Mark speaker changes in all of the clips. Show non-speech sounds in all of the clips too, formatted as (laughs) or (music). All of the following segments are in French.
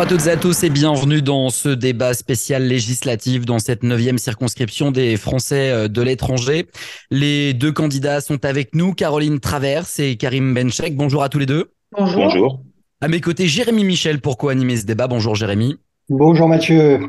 Speaker 1: Bonjour à toutes et à tous et bienvenue dans ce débat spécial législatif dans cette neuvième circonscription des Français euh, de l'étranger. Les deux candidats sont avec nous, Caroline Traverse et Karim Benchek. Bonjour à tous les deux.
Speaker 2: Bonjour. Bonjour.
Speaker 1: À mes côtés, Jérémy Michel pour co-animer ce débat. Bonjour Jérémy.
Speaker 3: Bonjour Mathieu.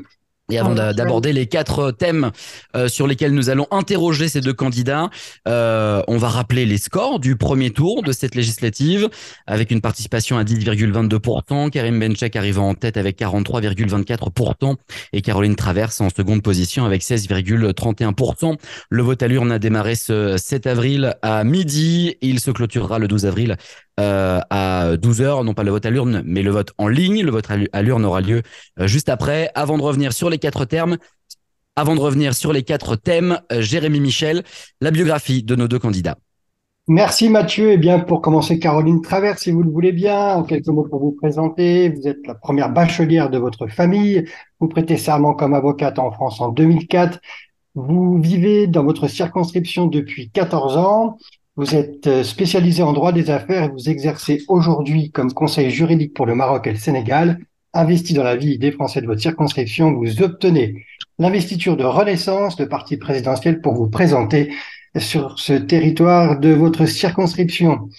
Speaker 1: Et avant d'aborder les quatre thèmes euh, sur lesquels nous allons interroger ces deux candidats, euh, on va rappeler les scores du premier tour de cette législative avec une participation à 10,22%, Karim Benchek arrivant en tête avec 43,24% et Caroline Traverse en seconde position avec 16,31%. Le vote à l'urne a démarré ce 7 avril à midi. Il se clôturera le 12 avril euh, à 12h, non pas le vote à l'urne, mais le vote en ligne. Le vote à l'urne aura lieu euh, juste après. Avant de revenir sur les quatre termes, avant de revenir sur les quatre thèmes, euh, Jérémy Michel, la biographie de nos deux candidats.
Speaker 3: Merci Mathieu. Et eh bien pour commencer, Caroline Travers, si vous le voulez bien, en quelques mots pour vous présenter. Vous êtes la première bachelière de votre famille. Vous prêtez serment comme avocate en France en 2004. Vous vivez dans votre circonscription depuis 14 ans. Vous êtes euh, spécialisé en droit des affaires et vous exercez aujourd'hui comme conseiller juridique pour le Maroc et le Sénégal. Investi dans la vie des Français de votre circonscription, vous obtenez l'investiture de Renaissance, le parti présidentiel, pour vous présenter sur ce territoire de votre circonscription.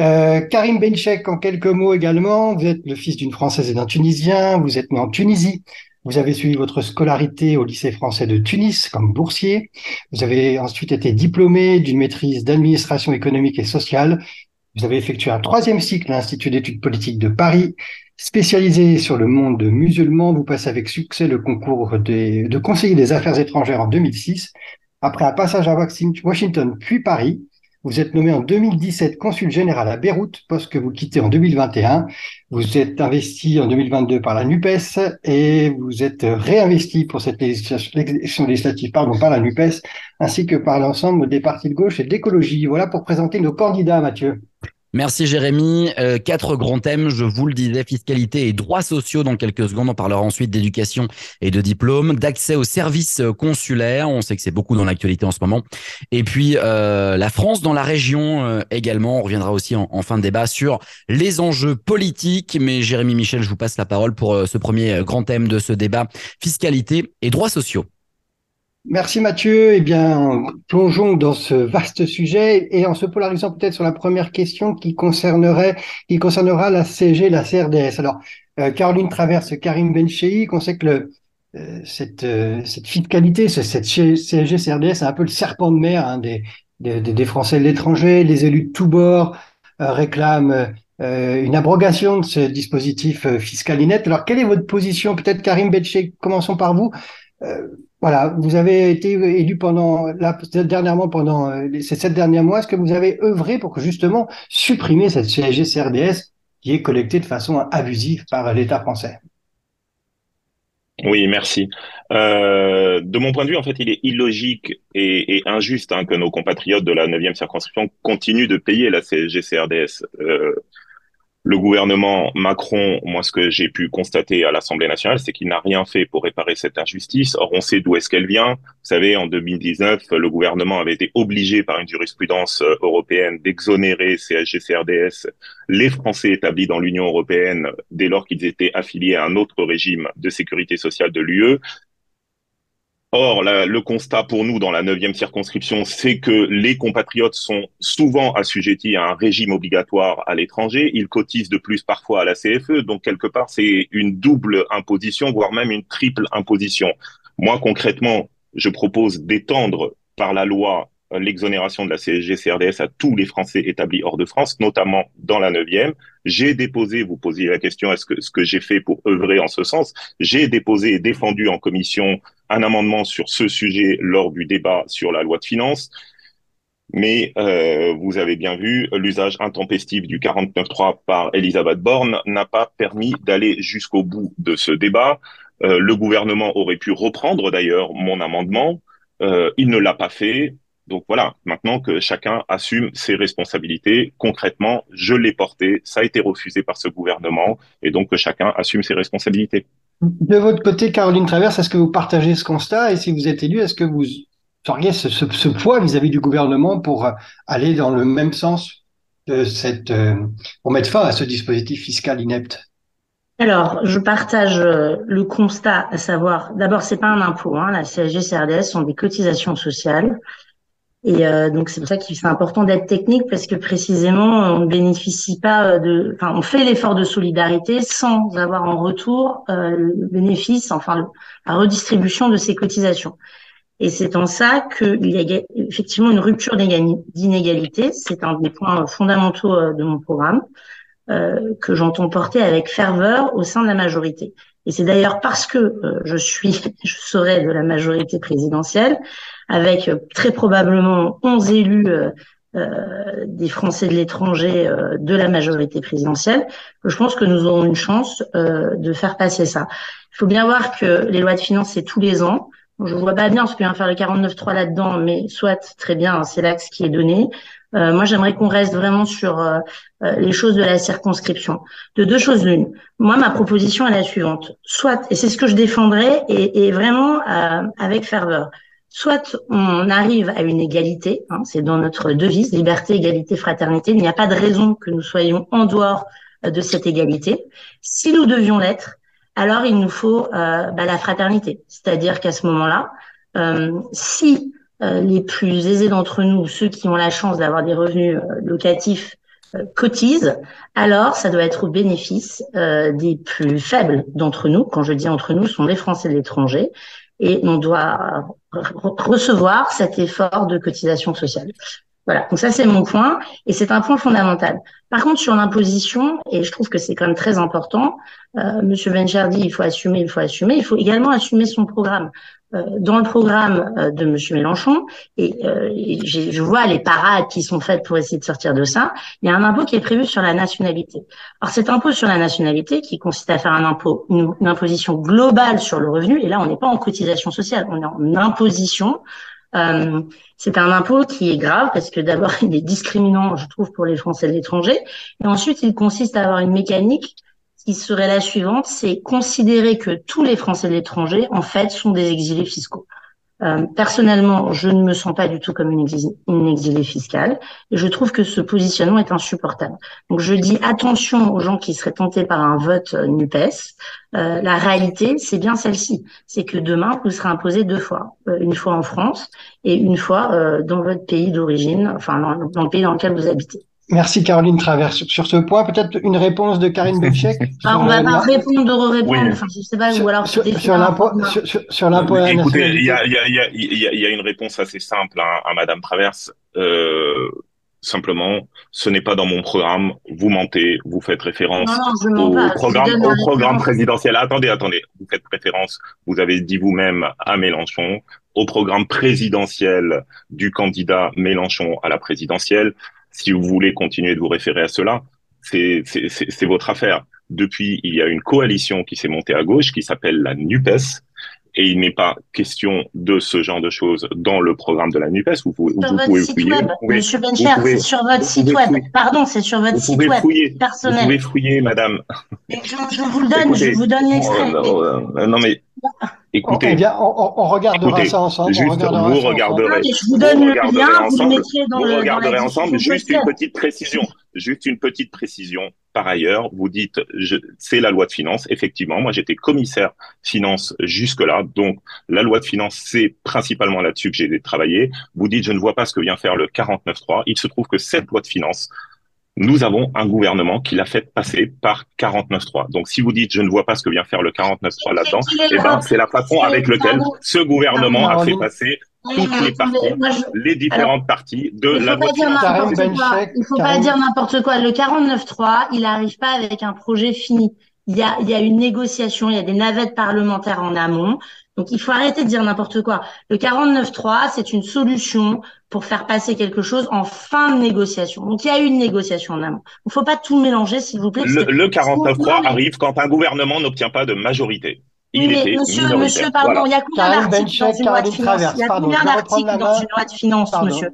Speaker 3: Euh, Karim Benchek, en quelques mots également, vous êtes le fils d'une Française et d'un Tunisien, vous êtes né en Tunisie, vous avez suivi votre scolarité au lycée français de Tunis comme boursier. Vous avez ensuite été diplômé d'une maîtrise d'administration économique et sociale. Vous avez effectué un troisième cycle à l'Institut d'études politiques de Paris. Spécialisé sur le monde musulman, vous passez avec succès le concours de conseiller des affaires étrangères en 2006. Après un passage à Washington puis Paris, vous êtes nommé en 2017 consul général à Beyrouth, poste que vous quittez en 2021. Vous êtes investi en 2022 par la NUPES et vous êtes réinvesti pour cette élection législative pardon, par la NUPES, ainsi que par l'ensemble des partis de gauche et d'écologie. Voilà pour présenter nos candidats, Mathieu.
Speaker 1: Merci Jérémy. Euh, quatre grands thèmes, je vous le disais, fiscalité et droits sociaux dans quelques secondes. On parlera ensuite d'éducation et de diplôme, d'accès aux services consulaires. On sait que c'est beaucoup dans l'actualité en ce moment. Et puis euh, la France dans la région euh, également. On reviendra aussi en, en, fin de débat sur les enjeux politiques. Mais Jérémy Michel, je vous passe la parole pour ce premier grand thème de ce débat, fiscalité et droits sociaux.
Speaker 3: Merci Mathieu. Eh bien, plongeons dans ce vaste sujet et en se polarisant peut-être sur la première question qui concernerait, qui concernera la CG, la CRDS. Alors, euh, Caroline Traverse, Karim Bencheik, on sait que le, euh, cette, euh, cette fiscalité, cette CG, CRDS, c'est un peu le serpent de mer hein, des, des, des, Français de l'étranger. Les élus de tous bords réclament une abrogation de ce dispositif fiscal inet. Alors, quelle est votre position Peut-être Karim Bencheik, commençons par vous. Voilà, vous avez été élu pendant là, dernièrement pendant euh, ces sept derniers mois. Est-ce que vous avez œuvré pour que justement supprimer cette CSG-CRDS qui est collectée de façon abusive par l'État français?
Speaker 2: Oui, merci. Euh, de mon point de vue, en fait, il est illogique et, injuste hein, que nos compatriotes de la 9e circonscription continuent de payer la CSG-CRDS. Euh, le gouvernement Macron, moi, ce que j'ai pu constater à l'Assemblée nationale, c'est qu'il n'a rien fait pour réparer cette injustice. Or, on sait d'où est-ce qu'elle vient. Vous savez, en 2019, le gouvernement avait été obligé par une jurisprudence euh, européenne d'exonérer CSG-CRDS les Français établis dans l'Union européenne dès lors qu'ils étaient affiliés à un autre régime de sécurité sociale de l'UE. Or, le constat pour nous dans la neuvième circonscription, c'est que les compatriotes sont souvent assujettis à un régime obligatoire à l'étranger. Ils cotisent de plus parfois à la CFE, donc quelque part c'est une double imposition, voire même une triple imposition. Moi, concrètement, je propose d'étendre par la loi l'exonération de la CSG-CRDS à tous les Français établis hors de France, notamment dans la neuvième. J'ai déposé, vous posiez la question, est-ce que ce que j'ai fait pour œuvrer en ce sens? J'ai déposé et défendu en commission un amendement sur ce sujet lors du débat sur la loi de finances. Mais euh, vous avez bien vu, l'usage intempestif du 49.3 par Elisabeth Borne n'a pas permis d'aller jusqu'au bout de ce débat. Euh, le gouvernement aurait pu reprendre d'ailleurs mon amendement. Euh, il ne l'a pas fait. Donc voilà, maintenant que chacun assume ses responsabilités, concrètement, je l'ai porté, ça a été refusé par ce gouvernement, et donc que chacun assume ses responsabilités.
Speaker 3: De votre côté, Caroline Traverse, est-ce que vous partagez ce constat? Et si vous êtes élu, est-ce que vous auriez ce, poids vis-à-vis du gouvernement pour aller dans le même sens de euh, pour mettre fin à ce dispositif fiscal inepte?
Speaker 4: Alors, je partage euh, le constat, à savoir, d'abord, c'est pas un impôt, hein, la CSG, CRDS sont des cotisations sociales. Et euh, donc c'est pour ça qu'il c'est important d'être technique parce que précisément on ne bénéficie pas euh, de, enfin on fait l'effort de solidarité sans avoir en retour euh, le bénéfice, enfin la redistribution de ces cotisations. Et c'est en ça qu'il y a effectivement une rupture d'inégalité. C'est un des points fondamentaux de mon programme que j'entends porter avec ferveur au sein de la majorité. Et c'est d'ailleurs parce que je suis, (laughs) je serai de la majorité présidentielle avec euh, très probablement 11 élus euh, euh, des Français de l'étranger de la majorité présidentielle, je pense que nous aurons une chance de faire passer ça. Il faut bien voir que les lois de finances, c'est tous les ans. Je vois pas bien ce que vient faire le 49.3 là-dedans, mais soit très bien, c'est l'axe qui est donné. moi, j'aimerais qu'on reste vraiment sur les choses de la circonscription. De deux choses l'une. Moi, ma proposition est la suivante. Soit, et c'est ce que je défendrai, et vraiment avec ferveur soit on arrive à une égalité, hein, c'est dans notre devise, liberté, égalité, fraternité, il n'y a pas de raison que nous soyons en dehors euh, de cette égalité. Si nous devions l'être, alors il nous faut euh, bah, la fraternité, c'est-à-dire qu'à ce moment-là, euh, si les plus aisés d'entre nous, ceux qui ont la chance d'avoir des revenus locatifs, cotisent, alors ça doit être au bénéfice des plus faibles d'entre nous. Quand je dis entre nous, ce sont les Français de l'étranger et on doit recevoir cet effort de cotisation sociale. Voilà, donc ça c'est mon point et c'est un point fondamental. Par contre sur l'imposition, et je trouve que c'est quand même très important, euh, Monsieur Bencher dit il faut assumer, il faut assumer, il faut également assumer son programme. Euh, dans le programme euh, de Monsieur Mélenchon, et, euh, je vois les parades qui sont faites pour essayer de sortir de ça, il y a un impôt qui est prévu sur la nationalité. Alors cet impôt sur la nationalité, qui consiste à faire un impôt, une, imposition globale sur le revenu, et là on n'est pas en cotisation sociale, on est en imposition. Euh, c'est un impôt qui est grave parce que d'abord (laughs) il est discriminant, je trouve, pour les Français de l'étranger, et ensuite il consiste à avoir une mécanique qui serait la suivante, c'est considérer que tous les Français de l'étranger, en fait, sont des exilés fiscaux. Euh, personnellement, je ne me sens pas du tout comme une, exilée, fiscale et je trouve que ce positionnement est insupportable. Donc je dis attention aux gens qui seraient tentés par un vote euh, NUPES. Euh, la réalité, c'est bien celle-ci. C'est que demain, vous serez imposé deux fois. une fois en France et une fois dans votre pays d'origine, enfin dans le pays dans lequel vous habitez.
Speaker 3: Merci Caroline Travers. Sur, ce point, peut-être une réponse de Karine Belchek (laughs)
Speaker 4: ah, On va pas répondre, de répondre. Enfin, je sais pas,
Speaker 3: sur,
Speaker 4: ou alors
Speaker 3: sur, sur l'impôt. Sur, l'impôt
Speaker 2: Écoutez, il y a, y, a, y, a, y a, une réponse assez simple hein, à Madame Traverse. Euh, simplement, ce n'est pas dans mon programme. Vous mentez. Vous faites référence au programme, au programme présidentiel. Attendez, attendez. Vous faites référence. Vous avez dit vous-même à Mélenchon au programme présidentiel du candidat Mélenchon à la présidentielle. Si vous voulez continuer de vous référer à cela, c'est votre affaire. Depuis, il y a une coalition qui s'est montée à gauche qui s'appelle la NUPES. Et il n'est pas question de ce genre de choses dans le programme de la NUPES.
Speaker 4: Vous, vous, vous pouvez fouiller. Web, Monsieur Bencher, c'est sur votre site web. Pardon, c'est sur votre site web fouiller, personnel.
Speaker 2: Vous pouvez fouiller, madame.
Speaker 4: Je, je, vous le donne, je vous donne l'extrait.
Speaker 2: Oh, non, mais Écoutez,
Speaker 3: on, on, regardera ça ensemble.
Speaker 2: Juste, vous regarderez.
Speaker 4: je vous donne le lien, vous le mettrez dans
Speaker 2: vous le, regarderez ensemble. Juste une petite précision. Juste une petite précision. Par ailleurs, vous dites, c'est la loi de finances. Effectivement, moi j'étais commissaire finance jusque-là, donc la loi de finances, c'est principalement là-dessus que j'ai travaillé. Vous dites, je ne vois pas ce que vient faire le 49.3. Il se trouve que cette loi de finances nous avons un gouvernement qui l'a fait passer par 49.3. Donc, si vous dites, je ne vois pas ce que vient faire le 49.3 là-dedans, eh ben, c'est la façon avec laquelle ce gouvernement a fait passer toutes les parties, les différentes parties de la loi.
Speaker 4: Il ne faut pas dire n'importe quoi. Le 49.3, il n'arrive pas avec un projet fini. Il y, a, il y a une négociation, il y a des navettes parlementaires en amont. Donc, il faut arrêter de dire n'importe quoi. Le 49.3, c'est une solution pour faire passer quelque chose en fin de négociation. Donc, il y a eu une négociation en amont. Il ne faut pas tout mélanger, s'il vous plaît.
Speaker 2: Le, 49.3 arrive quand un gouvernement n'obtient pas de majorité. Il
Speaker 4: mais monsieur, monsieur, pardon, il y a combien d'articles dans une loi de finances? Il y a combien d'articles dans une loi de finances, monsieur?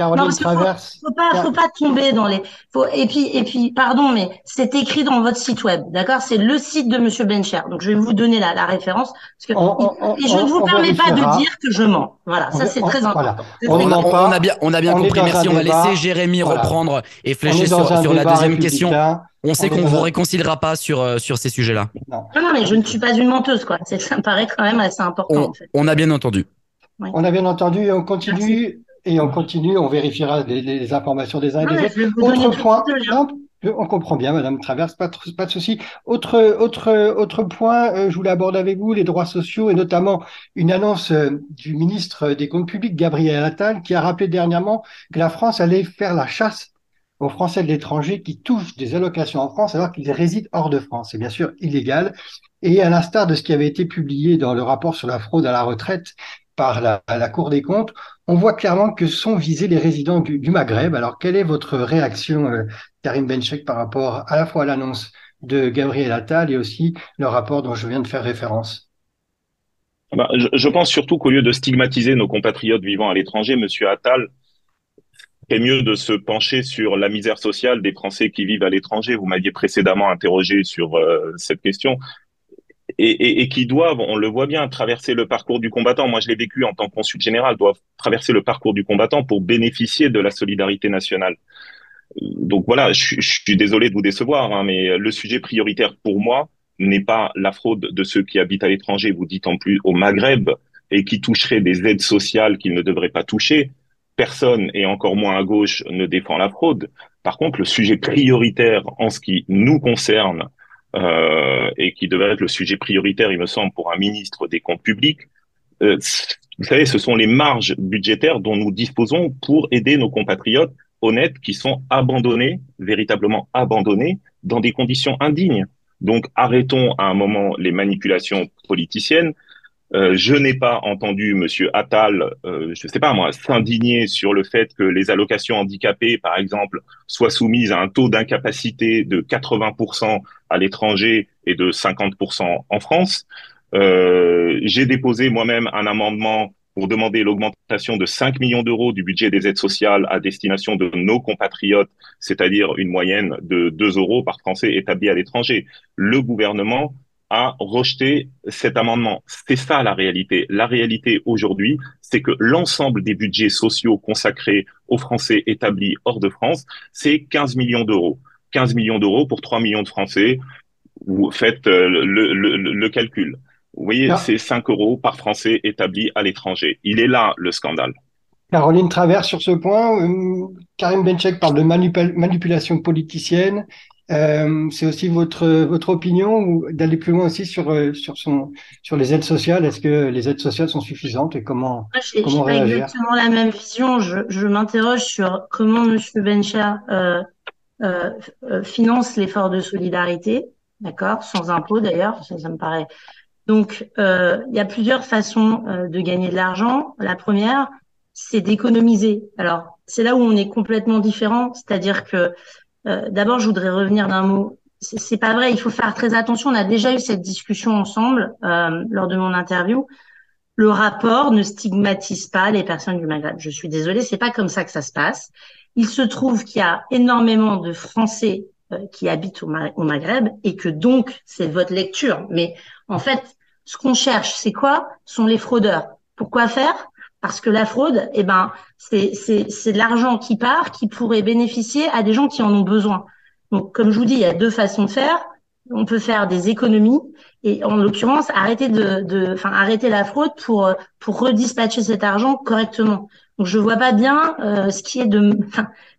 Speaker 3: Caroline non, Traverse.
Speaker 4: Faut, faut pas, faut pas tomber dans les. Faut, et puis, et puis, pardon, mais c'est écrit dans votre site web, d'accord? C'est le site de Monsieur Bencher. Donc, je vais vous donner la, la référence parce que et je ne vous permets pas de dire que je mens. Voilà, ça c'est très important.
Speaker 1: On, a bien, on a bien compris. Merci. On va laisser Jérémy reprendre et flécher sur, sur la deuxième question. On sait qu'on ne vous réconciliera pas sur, euh, sur ces sujets-là.
Speaker 4: Non. non. mais je ne suis pas une menteuse, quoi. Ça me paraît quand même assez important.
Speaker 1: On, en fait. on a bien entendu.
Speaker 3: On a bien entendu et on continue. Et on continue, on vérifiera les, informations des uns et des autres. Autre point, on comprend bien, Madame Traverse, pas, pas de souci. Autre, autre, autre point, euh, je voulais aborder avec vous les droits sociaux et notamment une annonce euh, du ministre des Comptes publics, Gabriel Attal, qui a rappelé dernièrement que la France allait faire la chasse aux Français de l'étranger qui touchent des allocations en France alors qu'ils résident hors de France. C'est bien sûr illégal. Et à l'instar de ce qui avait été publié dans le rapport sur la fraude à la retraite par la, Cour des comptes, on voit clairement que sont visés les résidents du, Maghreb. Alors, quelle est votre réaction, euh, Karim Benchek, par rapport à la fois à l'annonce de Gabriel Attal et aussi le rapport dont je viens de faire référence?
Speaker 2: Ah bah, je, pense surtout qu'au lieu de stigmatiser nos compatriotes vivant à l'étranger, Monsieur Attal mieux de se pencher sur la misère sociale des Français qui vivent à l'étranger. Vous m'aviez précédemment interrogé sur euh, cette question. Et, qui doivent, on le voit bien, traverser le parcours du combattant. Moi, je l'ai vécu en tant que consul général, doivent traverser le parcours du combattant pour bénéficier de la solidarité nationale. Donc voilà, je, je suis désolé de vous décevoir, hein, mais le sujet prioritaire pour moi n'est pas la fraude de ceux qui habitent à l'étranger, vous dites en plus au Maghreb, et qui toucheraient des aides sociales qu'ils ne devraient pas toucher personne, et encore moins à gauche, ne défend la fraude. Par contre, le sujet prioritaire en ce qui nous concerne, euh, et qui devrait être le sujet prioritaire, il me semble, pour un ministre des comptes publics, euh, vous savez, ce sont les marges budgétaires dont nous disposons pour aider nos compatriotes honnêtes qui sont abandonnés, véritablement abandonnés, dans des conditions indignes. Donc arrêtons à un moment les manipulations politiciennes, euh, je n'ai pas entendu Monsieur Attal, euh, je ne sais pas moi, s'indigner sur le fait que les allocations handicapées, par exemple, soient soumises à un taux d'incapacité de 80% à l'étranger et de 50% en France. Euh, J'ai déposé moi-même un amendement pour demander l'augmentation de 5 millions d'euros du budget des aides sociales à destination de nos compatriotes, c'est-à-dire une moyenne de 2 euros par Français établi à l'étranger. Le gouvernement à rejeter cet amendement. C'est ça la réalité. La réalité aujourd'hui, c'est que l'ensemble des budgets sociaux consacrés aux Français établis hors de France, c'est 15 millions d'euros. 15 millions d'euros pour 3 millions de Français. Vous faites euh, le, le, le, calcul. Vous voyez, c'est 5 euros par Français établi à l'étranger. Il est là le scandale.
Speaker 3: Caroline Travers sur ce point. Euh, Karim Benchek parle de manipulation politicienne. Euh, c'est aussi votre votre opinion ou d'aller plus loin aussi sur euh, sur son sur les aides sociales? Est-ce que les aides sociales sont suffisantes et comment
Speaker 4: Moi, comment pas exactement la même vision. Je, je m'interroge sur comment Monsieur Bencher euh, euh, euh, finance l'effort de solidarité, d'accord, sans impôt d'ailleurs. Ça, ça me paraît. Donc il y a plusieurs façons de gagner de l'argent. La première, c'est d'économiser. Alors c'est là où on est complètement différent, c'est-à-dire que d'abord, je voudrais revenir d'un mot. C'est pas vrai, il faut faire très attention. On a déjà eu cette discussion ensemble euh, lors de mon interview. Le rapport ne stigmatise pas les personnes du Maghreb. Je suis désolée, c'est pas comme ça que ça se passe. Il se trouve qu'il y a énormément de Français euh, qui habitent au, au, Maghreb et que donc c'est votre lecture. Mais en fait, ce qu'on cherche, c'est quoi? Sont les fraudeurs. Pourquoi faire? Parce que la fraude, eh ben, c'est, de l'argent qui part, qui pourrait bénéficier à des gens qui en ont besoin. Donc, comme je vous dis, il y a deux façons de faire. On peut faire des économies et, en l'occurrence, arrêter de, de, arrêter la fraude pour pour redispatcher cet argent correctement. Donc, je vois pas bien euh, ce qui est de,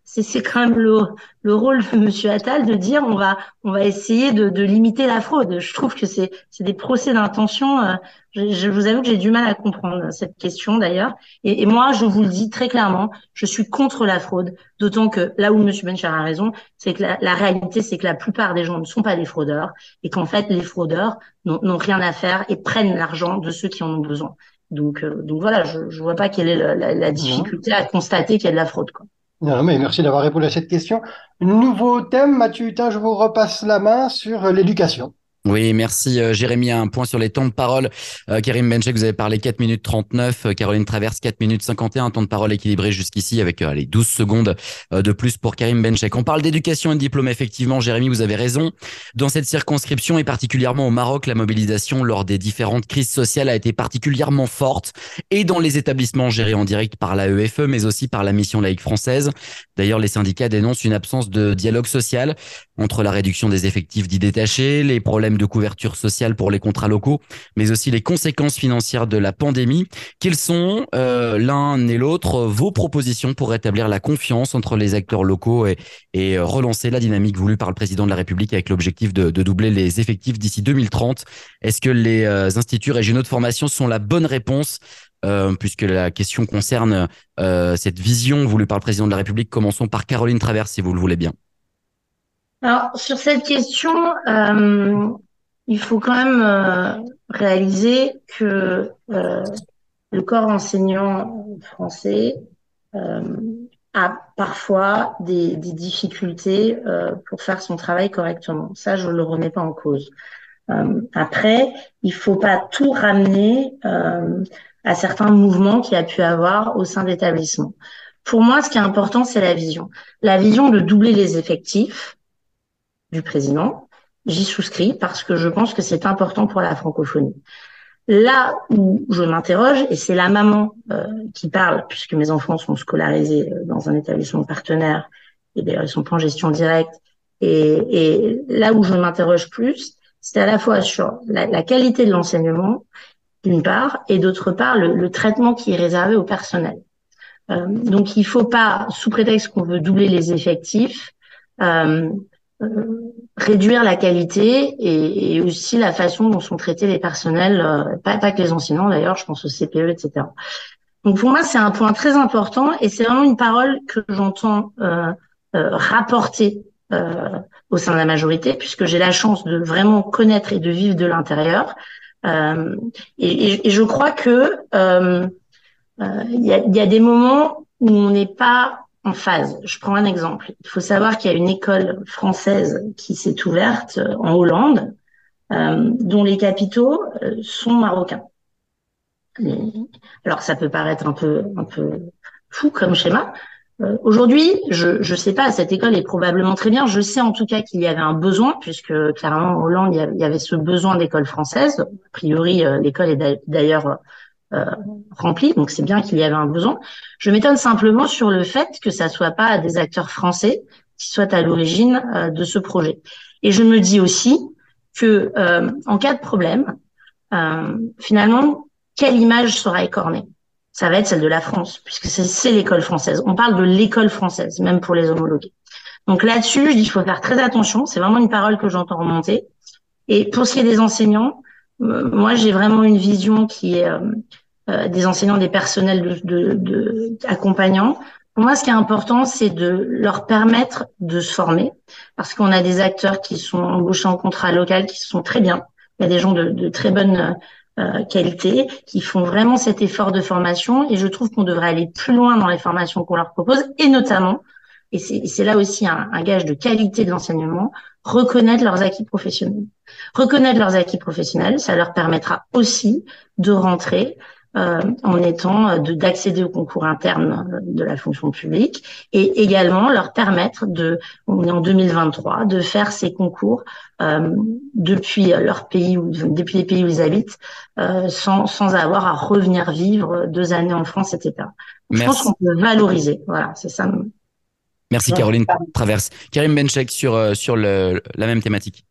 Speaker 4: c'est quand même le, le rôle de Monsieur Attal de dire on va on va essayer de, de limiter la fraude. Je trouve que c'est c'est des procès d'intention. Euh, je, je, vous avoue que j'ai du mal à comprendre cette question d'ailleurs. Et, et, moi, je vous le dis très clairement, je suis contre la fraude. D'autant que là où Monsieur Bencher a raison, c'est que la, la réalité, c'est que la plupart des gens ne sont pas des fraudeurs et qu'en fait, les fraudeurs n'ont rien à faire et prennent l'argent de ceux qui en ont besoin. Donc, euh, donc voilà, je ne vois pas quelle est la, la, la difficulté à constater qu'il y a de la fraude. Quoi.
Speaker 3: Non, mais merci d'avoir répondu à cette question. Nouveau thème, Mathieu je vous repasse la main sur l'éducation.
Speaker 1: Oui, merci euh, Jérémy. Un point sur les temps de parole. Euh, Karim Benchek, vous avez parlé 4 minutes 39. Euh, Caroline Traverse, 4 minutes 51. Un temps de parole équilibré jusqu'ici avec les 12 secondes de plus pour Karim Benchek. On parle d'éducation et de diplôme. Effectivement, Jérémy, vous avez raison. Dans cette circonscription et particulièrement au Maroc, la mobilisation lors des différentes crises sociales a été particulièrement forte et dans les établissements gérés en direct par l'AEFE, mais aussi par la mission laïque française. D'ailleurs, les syndicats dénoncent une absence de dialogue social entre la réduction des effectifs dits détachés, les problèmes de couverture sociale pour les contrats locaux, mais aussi les conséquences financières de la pandémie. Quelles sont euh, l'un et l'autre vos propositions pour rétablir la confiance entre les acteurs locaux et, et relancer la dynamique voulue par le président de la République avec l'objectif de, doubler les effectifs d'ici 2030 Est-ce que les euh, instituts régionaux de formation sont la bonne réponse euh, puisque la question concerne euh, cette vision voulue par le président de la République? Commençons par Caroline Travers, si vous le voulez bien.
Speaker 4: Alors, sur cette question, euh, il faut quand même euh, réaliser que euh, le corps enseignant français euh, a parfois des, des difficultés pour faire son travail correctement. Ça, je ne le remets pas en cause. après, il faut pas tout ramener à certains mouvements qu'il a pu avoir au sein d'établissements. Pour moi, ce qui est important, c'est la vision. La vision de doubler les effectifs du président, j'y souscris parce que je pense que c'est important pour la francophonie. Là où je m'interroge, et c'est la maman euh, qui parle, puisque mes enfants sont scolarisés euh, dans un établissement partenaire, et d'ailleurs ils sont pas en gestion directe, et, et là où je m'interroge plus, c'est à la fois sur la, la qualité de l'enseignement, d'une part, et d'autre part le, le, traitement qui est réservé au personnel. Euh, donc il faut pas, sous prétexte qu'on veut doubler les effectifs, euh, réduire la qualité et, et, aussi la façon dont sont traités les personnels, euh, pas, pas que les enseignants d'ailleurs, je pense au CPE, etc. Donc pour moi, c'est un point très important et c'est vraiment une parole que j'entends euh, euh, rapporter euh, au sein de la majorité, puisque j'ai la chance de vraiment connaître et de vivre de l'intérieur. Euh, et, et, je crois que il y a, y, a, des moments où on n'est pas en phase. Je prends un exemple. Il faut savoir qu'il y a une école française qui s'est ouverte euh, en Hollande, euh, dont les capitaux euh, sont marocains. Alors ça peut paraître un peu un peu fou comme schéma. Aujourd'hui, je ne sais pas, cette école est probablement très bien. Je sais en tout cas qu'il y avait un besoin, puisque clairement en Hollande, il y avait ce besoin d'école française. A priori, l'école est d'ailleurs euh, rempli, donc c'est bien qu'il y avait un besoin. Je m'étonne simplement sur le fait que ça soit pas des acteurs français qui soient à l'origine euh, de ce projet. Et je me dis aussi que euh, en cas de problème, finalement, quelle image sera écornée? Ça va être celle de la France, puisque c'est l'école française. On parle de l'école française, même pour les homologués. Donc là-dessus, je dis qu'il faut faire très attention. C'est vraiment une parole que j'entends remonter. Et pour ce qui est des enseignants, moi, j'ai vraiment une vision qui est euh, des enseignants, des personnels de, de, de, accompagnants. Pour moi, ce qui est important, c'est de leur permettre de se former, parce qu'on a des acteurs qui sont embauchés en contrat local, qui sont très bien. Il y a des gens de, de très bonne euh, qualité, qui font vraiment cet effort de formation, et je trouve qu'on devrait aller plus loin dans les formations qu'on leur propose, et notamment, et c'est là aussi un, un gage de qualité de l'enseignement, reconnaître leurs acquis professionnels. Reconnaître leurs acquis professionnels, ça leur permettra aussi de rentrer en étant euh, d'accéder au concours interne euh, de la fonction publique et également leur permettre de, on est en 2023, de faire ces concours euh, depuis leur pays ou depuis les pays où ils habitent, euh, sans, sans avoir à revenir vivre deux années en France, etc. Je pense qu'on peut valoriser. Voilà, c'est ça.
Speaker 1: Merci Caroline Traverse. Karim Benchek sur sur le, la même thématique.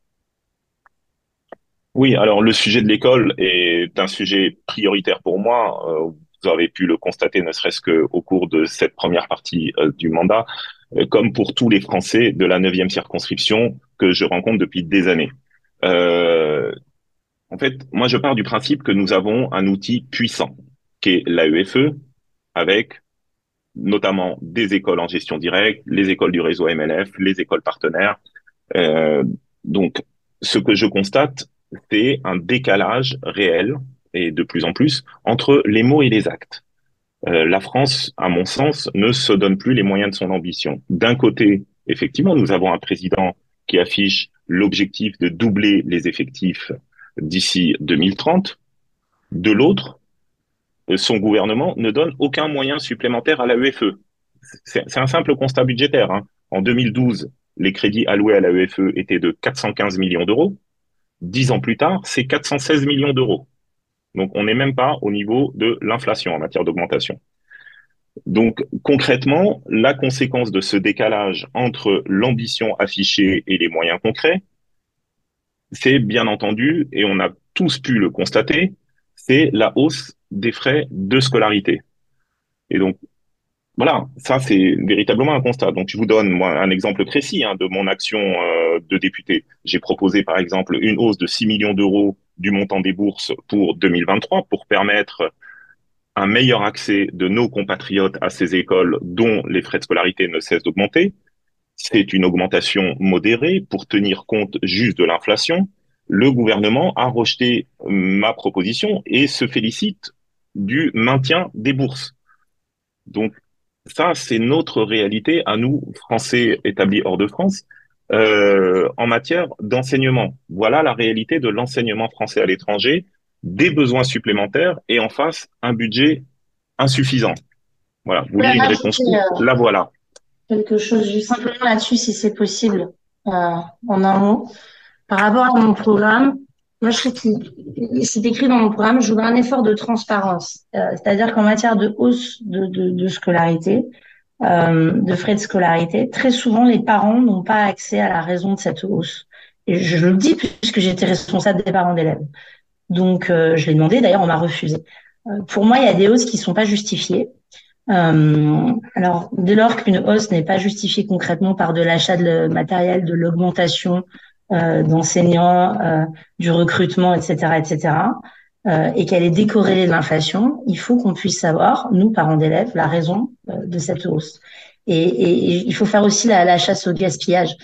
Speaker 2: Oui, alors le sujet de l'école est un sujet prioritaire pour moi. Euh, vous avez pu le constater, ne serait-ce qu'au cours de cette première partie euh, du mandat, euh, comme pour tous les Français de la neuvième circonscription que je rencontre depuis des années. en fait, moi, je pars du principe que nous avons un outil puissant, qui est l'AEFE, avec notamment des écoles en gestion directe, les écoles du réseau MLF, les écoles partenaires. donc, ce que je constate, c'est un décalage réel et de plus en plus entre les mots et les actes. Euh, la France, à mon sens, ne se donne plus les moyens de son ambition. D'un côté, effectivement, nous avons un président qui affiche l'objectif de doubler les effectifs d'ici 2030. De l'autre, son gouvernement ne donne aucun moyen supplémentaire à la UFE. C'est un simple constat budgétaire. Hein. En 2012, les crédits alloués à la UFE étaient de 415 millions d'euros. Dix ans plus tard, c'est 416 millions d'euros. Donc, on n'est même pas au niveau de l'inflation en matière d'augmentation. Donc, concrètement, la conséquence de ce décalage entre l'ambition affichée et les moyens concrets, c'est bien entendu, et on a tous pu le constater, c'est la hausse des frais de scolarité. Et donc, voilà, ça c'est véritablement un constat. Donc je vous donne moi un exemple précis hein, de mon action euh, de député. J'ai proposé par exemple une hausse de 6 millions d'euros du montant des bourses pour 2023 pour permettre un meilleur accès de nos compatriotes à ces écoles dont les frais de scolarité ne cessent d'augmenter. C'est une augmentation modérée pour tenir compte juste de l'inflation. Le gouvernement a rejeté ma proposition et se félicite du maintien des bourses. Donc ça, c'est notre réalité à nous, Français établis hors de France, euh, en matière d'enseignement. Voilà la réalité de l'enseignement français à l'étranger, des besoins supplémentaires et en face, un budget insuffisant. Voilà, vous voulez une réponse euh, La voilà.
Speaker 4: Quelque chose simplement là-dessus, si c'est possible, euh, en un mot. Par rapport à mon programme, moi, je trouve c'est écrit dans mon programme, je voudrais un effort de transparence. Euh, c'est-à-dire qu'en matière de hausse de, de, de scolarité, euh, de frais de scolarité, très souvent, les parents n'ont pas accès à la raison de cette hausse. Et je le dis puisque j'étais responsable des parents d'élèves. Donc, euh, je l'ai demandé, d'ailleurs, on m'a refusé. Euh, pour moi, il y a des hausses qui sont pas justifiées. Euh, alors, dès lors qu'une hausse n'est pas justifiée concrètement par de l'achat de matériel, de l'augmentation d'enseignants, euh, du recrutement, etc., etc., euh, et qu'elle est décorrélée de l'inflation, il faut qu'on puisse savoir, nous, parents d'élèves, la raison de cette hausse. Et, il faut faire aussi la, chasse au gaspillage.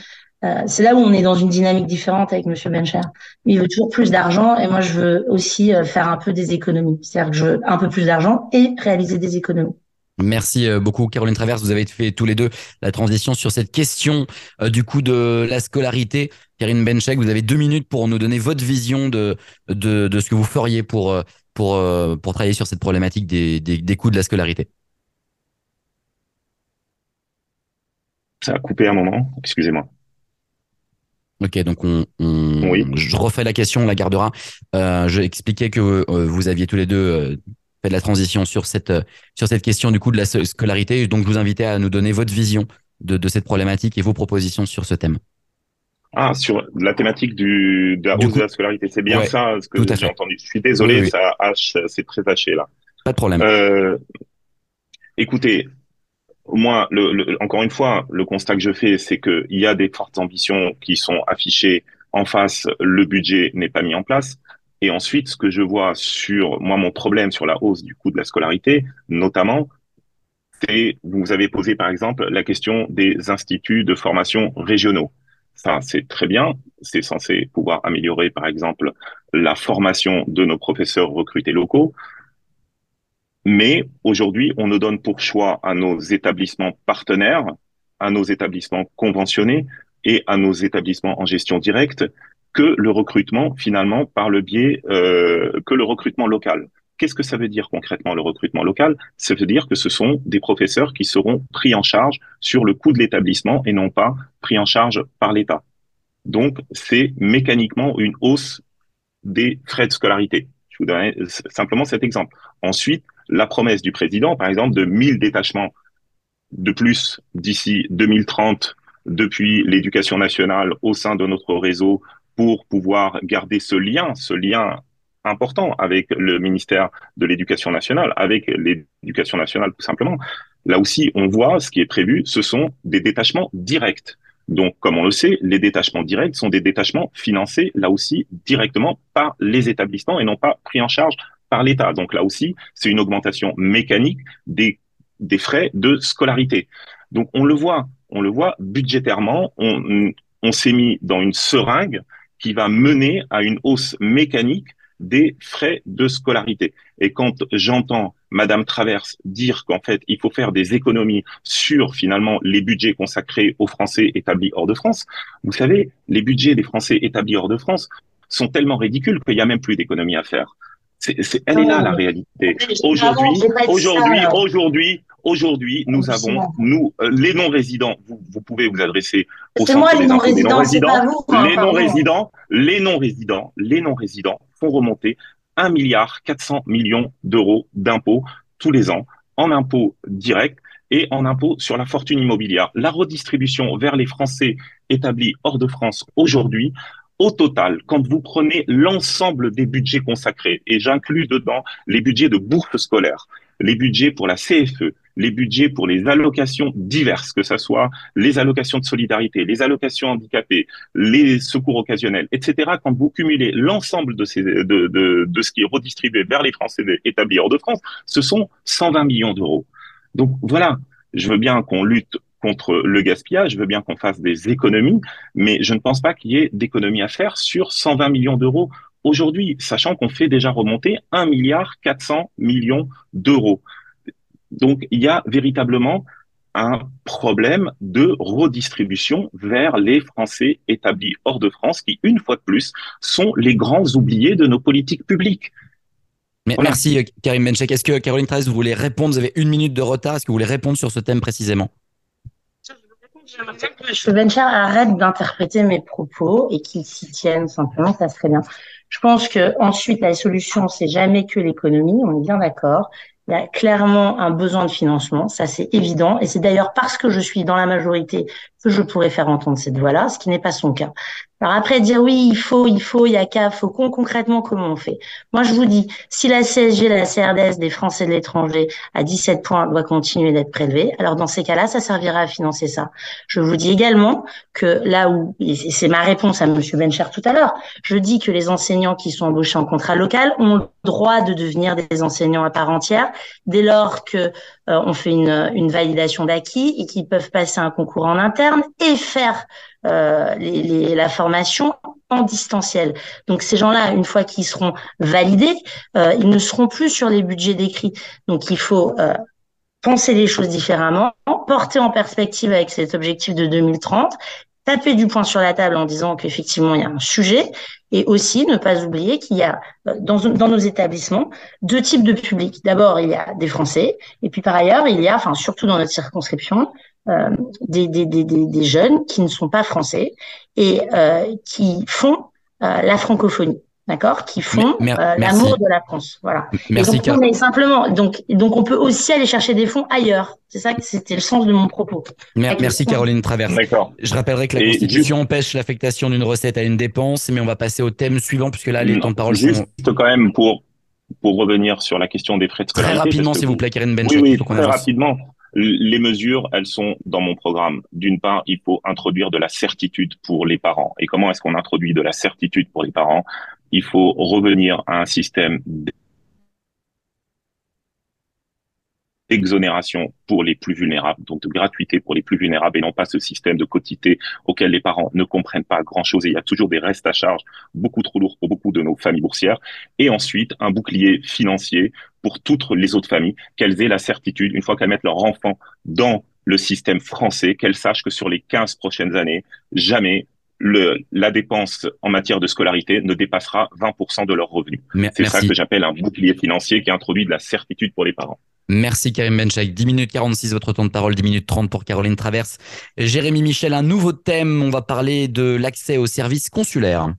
Speaker 4: Euh, c'est là où on est dans une dynamique différente avec Monsieur Bencher. Il veut toujours plus d'argent et moi je veux aussi faire un peu des économies. C'est-à-dire que je veux un peu plus d'argent et réaliser des économies.
Speaker 1: Merci beaucoup Caroline Traverse, vous avez fait tous les deux la transition sur cette question du coût de la scolarité. Karine Benchek, vous avez deux minutes pour nous donner votre vision de, de, de ce que vous feriez pour, euh, pour, euh, pour travailler sur cette problématique des, des, des coûts de la scolarité.
Speaker 2: Ça a coupé un moment, excusez-moi.
Speaker 1: Ok, donc on, on oui. je refais la question, on la gardera. Euh, je expliquais que euh, vous aviez tous les deux euh, fait de la transition sur cette sur cette question du coût de la scolarité, donc je vous invitais à nous donner votre vision de, de cette problématique et vos propositions sur ce thème.
Speaker 2: Ah, sur la thématique du, de la hausse de la scolarité, c'est bien ça ce que j'ai entendu. Je suis désolé, ça hache, c'est très haché là.
Speaker 1: Pas de problème.
Speaker 2: Euh, écoutez, moi, le, le, encore une fois, le constat que je fais, c'est qu'il y a des fortes ambitions qui sont affichées en face, le budget n'est pas mis en place. Et ensuite, ce que je vois sur moi, mon problème sur la hausse du coût de la scolarité, notamment, c'est vous avez posé par exemple la question des instituts de formation régionaux. Ça, c'est très bien. C'est censé pouvoir améliorer, par exemple, la formation de nos professeurs recrutés locaux. Mais aujourd'hui, on ne donne pour choix à nos établissements partenaires, à nos établissements conventionnés et à nos établissements en gestion directe que le recrutement finalement par le biais euh, que le recrutement local. Qu'est-ce que ça veut dire concrètement le recrutement local? Ça veut dire que ce sont des professeurs qui seront pris en charge sur le coût de l'établissement et non pas pris en charge par l'État. Donc, c'est mécaniquement une hausse des frais de scolarité. Je vous donne simplement cet exemple. Ensuite, la promesse du président, par exemple, de 1000 détachements de plus d'ici 2030 depuis l'éducation nationale au sein de notre réseau pour pouvoir garder ce lien, ce lien important avec le ministère de l'Éducation nationale, avec l'éducation nationale tout simplement. Là aussi, on voit ce qui est prévu, ce sont des détachements directs. Donc, comme on le sait, les détachements directs sont des détachements financés, là aussi, directement par les établissements et non pas pris en charge par l'État. Donc, là aussi, c'est une augmentation mécanique des, des frais de scolarité. Donc, on le voit, on le voit budgétairement, on, on s'est mis dans une seringue qui va mener à une hausse mécanique des frais de scolarité. Et quand j'entends Madame Traverse dire qu'en fait, il faut faire des économies sur finalement les budgets consacrés aux Français établis hors de France, vous savez, les budgets des Français établis hors de France sont tellement ridicules qu'il n'y a même plus d'économies à faire. C'est, elle est là la réalité. Aujourd'hui, aujourd'hui, aujourd'hui, aujourd'hui, nous avons, nous, euh, les non-résidents, vous, vous, pouvez vous adresser
Speaker 4: au centre des non-résidents,
Speaker 2: les non-résidents, les non-résidents, les non-résidents font remonter un milliard 400 millions d'euros d'impôts tous les ans en impôts directs et en impôts sur la fortune immobilière. La redistribution vers les Français établis hors de France aujourd'hui au total, quand vous prenez l'ensemble des budgets consacrés, et j'inclus dedans les budgets de bourse scolaire, les budgets pour la CFE, les budgets pour les allocations diverses, que ce soit les allocations de solidarité, les allocations handicapées, les secours occasionnels, etc. Quand vous cumulez l'ensemble de, de ce qui est redistribué vers les Français établis hors de France, ce sont 120 millions d'euros. Donc voilà, je veux bien qu'on lutte contre le gaspillage, je veux bien qu'on fasse des économies, mais je ne pense pas qu'il y ait d'économies à faire sur 120 millions d'euros aujourd'hui, sachant qu'on fait déjà remonter 1 milliard 400 millions d'euros. Donc, il y a véritablement un problème de redistribution vers les Français établis hors de France, qui, une fois de plus, sont les grands oubliés de nos politiques publiques.
Speaker 1: Merci Karim Benchek. Est-ce que Caroline Trace, vous voulez répondre? Vous avez une minute de retard. Est-ce que vous voulez répondre sur ce thème précisément?
Speaker 4: Je Benchar arrête d'interpréter mes propos et qu'il s'y tienne simplement, ça serait bien. Je pense que ensuite la solution c'est jamais que l'économie, on est bien d'accord. Il y a clairement un besoin de financement, ça c'est évident, et c'est d'ailleurs parce que je suis dans la majorité je pourrais faire entendre cette voix-là, ce qui n'est pas son cas. Alors après, dire oui, il faut, il faut, il y a qu'à, faut qu'on concrètement comment on fait? Moi, je vous dis, si la CSG, la CRDS des Français de l'étranger à 17 points doit continuer d'être prélevée, alors dans ces cas-là, ça servira à financer ça. Je vous dis également que là où, et c'est ma réponse à Monsieur Bencher tout à l'heure, je dis que les enseignants qui sont embauchés en contrat local ont le droit de devenir des enseignants à part entière dès lors que euh, on fait une, une validation d'acquis et qu'ils peuvent passer un concours en interne et faire euh, la formation en distanciel. Donc ces gens-là, une fois qu'ils seront validés, euh, ils ne seront plus sur les budgets décrits. Donc il faut euh, penser les choses différemment, porter en perspective avec cet objectif de 2030, taper du poing sur la table en disant qu'effectivement il y a un sujet, et aussi ne pas oublier qu'il y a dans, dans nos établissements deux types de publics. D'abord, il y a des Français, et puis par ailleurs, il y a, enfin surtout dans notre circonscription, des, des, des, des, jeunes qui ne sont pas français et euh, qui font euh, la francophonie. D'accord, qui font l'amour de la France, voilà.
Speaker 1: Merci.
Speaker 4: donc, on simplement, donc, donc on peut aussi aller chercher des fonds ailleurs. C'est ça, c'était le sens de mon propos.
Speaker 1: Merci Caroline Travers.
Speaker 2: D'accord.
Speaker 1: Je rappellerai que la Constitution empêche l'affectation d'une recette à une dépense, mais on va passer au thème suivant puisque là les temps de parole
Speaker 2: juste quand même pour pour revenir sur la question des frais de scolarité.
Speaker 1: Très rapidement, s'il vous plaît, Karine.
Speaker 2: Oui, oui, très rapidement. Les mesures, elles sont dans mon programme. D'une part, il faut introduire de la certitude pour les parents. Et comment est-ce qu'on introduit de la certitude pour les parents? Il faut revenir à un système d'exonération pour les plus vulnérables, donc de gratuité pour les plus vulnérables et non pas ce système de quotité auquel les parents ne comprennent pas grand-chose et il y a toujours des restes à charge beaucoup trop lourds pour beaucoup de nos familles boursières. Et ensuite, un bouclier financier pour toutes les autres familles, qu'elles aient la certitude, une fois qu'elles mettent leur enfant dans le système français, qu'elles sachent que sur les 15 prochaines années, jamais le, la dépense en matière de scolarité ne dépassera 20% de leurs revenus. C'est ça que j'appelle un bouclier financier qui introduit de la certitude pour les parents.
Speaker 1: Merci Karim Benchak. 10 minutes 46 votre temps de parole, 10 minutes 30 pour Caroline Traverse. Jérémy Michel, un nouveau thème, on va parler de l'accès aux services consulaires.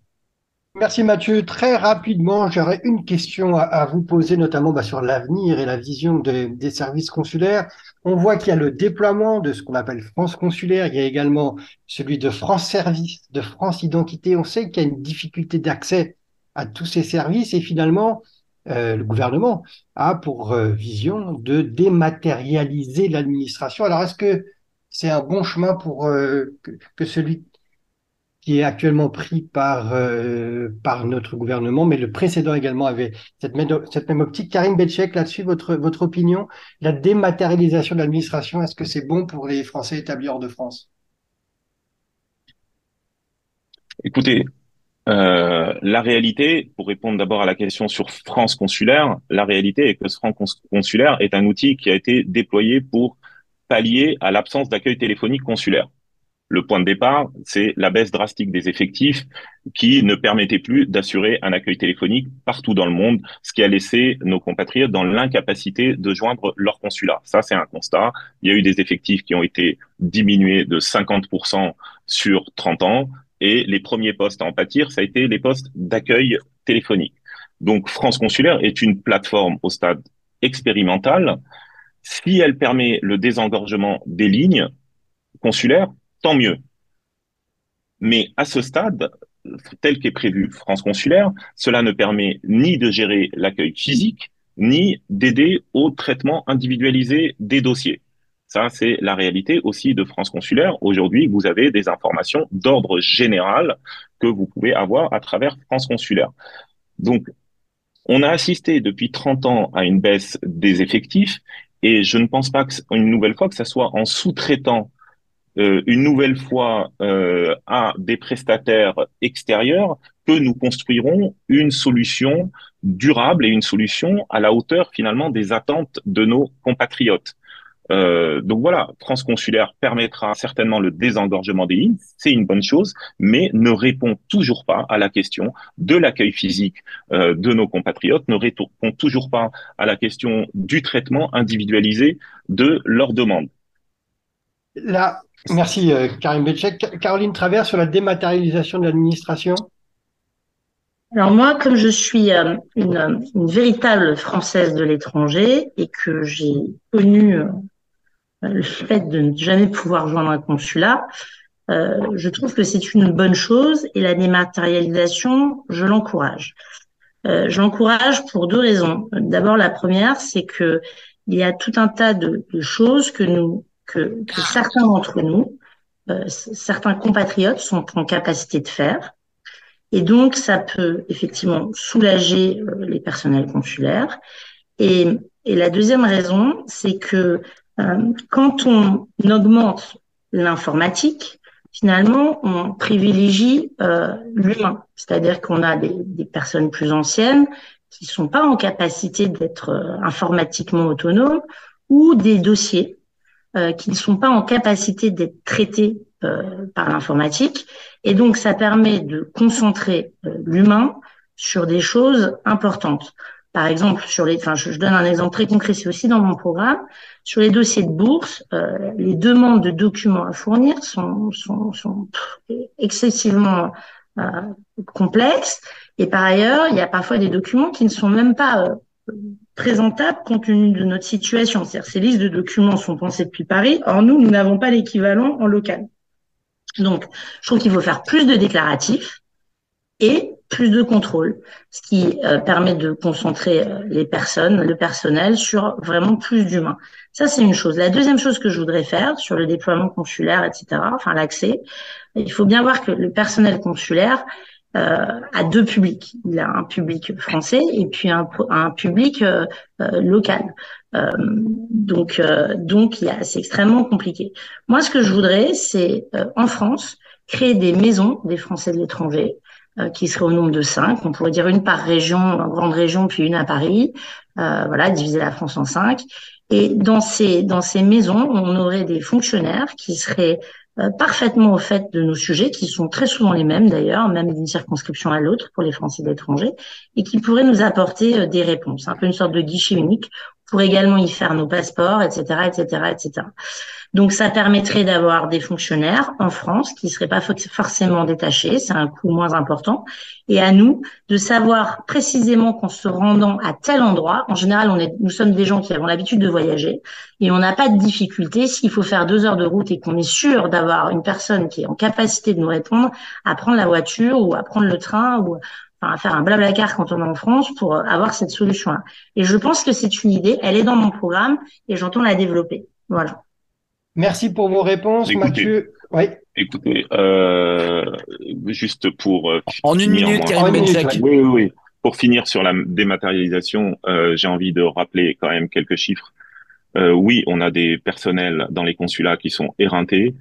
Speaker 3: Merci Mathieu. Très rapidement, j'aurais une question à, vous poser, notamment bah, sur l'avenir et la vision des services consulaires. On voit qu'il y a le déploiement de ce qu'on appelle France consulaire. Il y a également celui de France Service, de France Identité. On sait qu'il y a une difficulté d'accès à tous ces services et finalement, euh, le gouvernement a pour euh, vision de dématérialiser l'administration. Alors, est-ce que c'est un bon chemin pour euh, que, celui qui est actuellement pris par par notre gouvernement, mais le précédent également avait cette même, optique. Karim Betchek, là-dessus, votre votre opinion, la dématérialisation de l'administration, est-ce que c'est bon pour les Français établis hors de France?
Speaker 2: Écoutez, euh, la réalité, pour répondre d'abord à la question sur France Consulaire, la réalité est que ce France Consulaire est un outil qui a été déployé pour pallier à l'absence d'accueil téléphonique consulaire. Le point de départ, c'est la baisse drastique des effectifs qui ne permettait plus d'assurer un accueil téléphonique partout dans le monde, ce qui a laissé nos compatriotes dans l'incapacité de joindre leur consulat. Ça, c'est un constat. Il y a eu des effectifs qui ont été diminués de 50% sur 30 ans. Et les premiers postes à en pâtir, ça a été les postes d'accueil téléphonique. Donc France Consulaire est une plateforme au stade expérimental. Si elle permet le désengorgement des lignes consulaires, tant mieux. Mais à ce stade, tel qu'est prévu France Consulaire, cela ne permet ni de gérer l'accueil physique, ni d'aider au traitement individualisé des dossiers. Ça, c'est la réalité aussi de France Consulaire. Aujourd'hui, vous avez des informations d'ordre général que vous pouvez avoir à travers France Consulaire. Donc, on a assisté depuis 30 ans à une baisse des effectifs et je ne pense pas qu'une nouvelle fois que ça soit en sous-traitant euh, une nouvelle fois euh, à des prestataires extérieurs que nous construirons une solution durable et une solution à la hauteur finalement des attentes de nos compatriotes. Euh, donc voilà, France Consulaire permettra certainement le désengorgement des lignes, c'est une bonne chose, mais ne répond toujours pas à la question de l'accueil physique euh, de nos compatriotes, ne répond toujours pas à la question du traitement individualisé de leurs demandes.
Speaker 3: Merci euh, Karim Betchek. Caroline Travers sur la dématérialisation de l'administration.
Speaker 4: Alors moi, comme je suis une, une, véritable Française de l'étranger et que j'ai connu le fait de ne jamais pouvoir joindre un consulat, euh, je trouve que c'est une bonne chose et la dématérialisation, je l'encourage. Euh, je l'encourage pour deux raisons. D'abord, la première, c'est que il y a tout un tas de, choses que nous, que, certains d'entre nous, euh, certains compatriotes sont en capacité de faire. Et donc, ça peut effectivement soulager euh, les personnels consulaires. Et, la deuxième raison, c'est que euh, quand on augmente l'informatique, finalement, on privilégie l'humain. C'est-à-dire qu'on a des, des, personnes plus anciennes qui sont pas en capacité d'être informatiquement autonomes ou des dossiers euh, qui ne sont pas en capacité d'être traités euh, par l'informatique. Et donc, ça permet de concentrer l'humain sur des choses importantes. Par exemple, sur les, enfin, je, donne un exemple très concret, c'est aussi dans mon programme. Sur les dossiers de bourse, euh, les demandes de documents à fournir sont, sont, sont excessivement euh, complexes. Et par ailleurs, il y a parfois des documents qui ne sont même pas présentables compte tenu de notre situation. C'est-à-dire, ces listes de documents sont pensées depuis Paris. Or, nous, nous n'avons pas l'équivalent en local. Donc, je trouve qu'il faut faire plus de déclaratifs et plus de contrôle, ce qui euh, permet de concentrer euh, les personnes, le personnel sur vraiment plus d'humains. Ça, c'est une chose. La deuxième chose que je voudrais faire sur le déploiement consulaire, etc., enfin l'accès, il faut bien voir que le personnel consulaire euh, a deux publics. Il a un public français et puis un, un public euh, local. donc, donc, c'est extrêmement compliqué. Moi, ce que je voudrais, c'est en France créer des maisons des Français de l'étranger euh, qui serait au nombre de cinq. On pourrait dire une par région, en grande région, puis une à Paris. Euh, voilà, diviser la France en cinq. Et dans ces dans ces maisons, on aurait des fonctionnaires qui seraient euh, parfaitement au fait de nos sujets, qui sont très souvent les mêmes d'ailleurs, même d'une circonscription à l'autre pour les Français d'étranger, et qui pourraient nous apporter des réponses, un peu une sorte de guichet unique pour également y faire nos passeports, etc., etc., etc. Donc, ça permettrait d'avoir des fonctionnaires en France qui seraient pas forcément détachés, c'est un coût moins important, et à nous de savoir précisément qu'en se rendant à tel endroit, en général, on est, nous sommes des gens qui avons l'habitude de voyager, et on n'a pas de difficulté s'il faut faire deux heures de route et qu'on est sûr d'avoir une personne qui est en capacité de nous répondre, à prendre la voiture ou à prendre le train ou à faire un blablacar quand on est en France pour avoir cette solution-là. Et je pense que c'est une idée, elle est dans mon programme et j'entends la développer. Voilà.
Speaker 3: Merci pour vos réponses, Mathieu.
Speaker 2: Oui. Écoutez, euh, juste pour
Speaker 1: euh, en une minute, Karim
Speaker 2: Oui, oui, oui. Pour finir sur la dématérialisation, euh, j'ai envie de rappeler quand même quelques chiffres. Euh, oui, on a des personnels dans les consulats qui sont éreintés.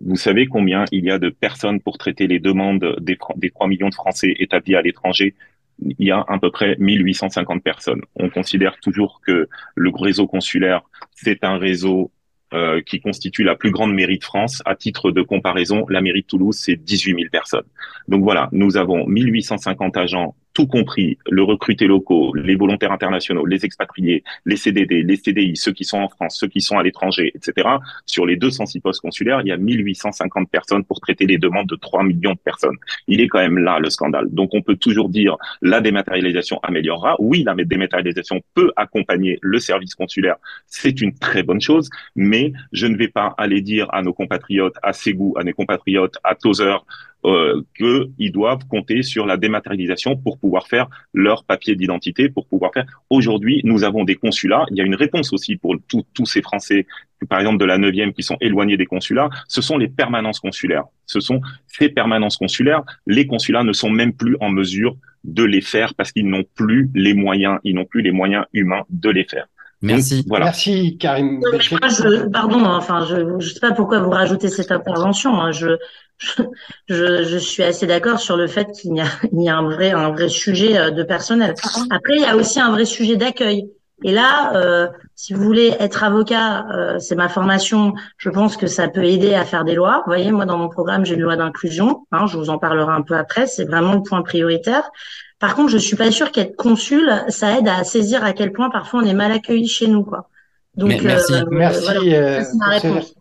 Speaker 2: vous savez combien il y a de personnes pour traiter les demandes des, des 3 millions de Français établis à l'étranger? Il y a à peu près 1850 personnes. On considère toujours que le réseau consulaire, c'est un réseau euh, qui constitue la plus grande mairie de France. À titre de comparaison, la mairie de Toulouse, c'est 18 000 personnes. Donc voilà, nous avons 1850 agents tout compris, le recruté locaux, les volontaires internationaux, les expatriés, les CDD, les CDI, ceux qui sont en France, ceux qui sont à l'étranger, etc. Sur les 206 postes consulaires, il y a 1850 personnes pour traiter les demandes de 3 millions de personnes. Il est quand même là le scandale. Donc on peut toujours dire la dématérialisation améliorera. Oui, la dématérialisation peut accompagner le service consulaire. C'est une très bonne chose, mais je ne vais pas aller dire à nos compatriotes à Ségou, à nos compatriotes à Tozer, euh, qu'ils doivent compter sur la dématérialisation pour pouvoir faire leur papier d'identité, pour pouvoir faire. Aujourd'hui, nous avons des consulats. Il y a une réponse aussi pour tous ces Français, par exemple de la neuvième, qui sont éloignés des consulats. Ce sont les permanences consulaires. Ce sont ces permanences consulaires. Les consulats ne sont même plus en mesure de les faire parce qu'ils n'ont plus les moyens, ils n'ont plus les moyens humains de les faire.
Speaker 1: Merci.
Speaker 3: voilà. Merci, Karim.
Speaker 4: je, pardon, enfin, je ne sais pas pourquoi vous rajoutez cette intervention. Hein. Je, je, je, suis assez d'accord sur le fait qu'il y a, il y a un, vrai, un vrai sujet euh, de personnel. Après, il y a aussi un vrai sujet d'accueil. Et là, euh, si vous voulez être avocat, euh, c'est ma formation. Je pense que ça peut aider à faire des lois. Vous voyez, moi dans mon programme, j'ai une loi d'inclusion. Hein, je vous en parlerai un peu après. C'est vraiment le point prioritaire. Par contre, je suis pas sûre qu'être consul, ça aide à saisir à quel point parfois on est mal accueilli chez nous, quoi.
Speaker 1: Donc, merci.
Speaker 3: Euh, merci.
Speaker 4: Voilà, ma réponse.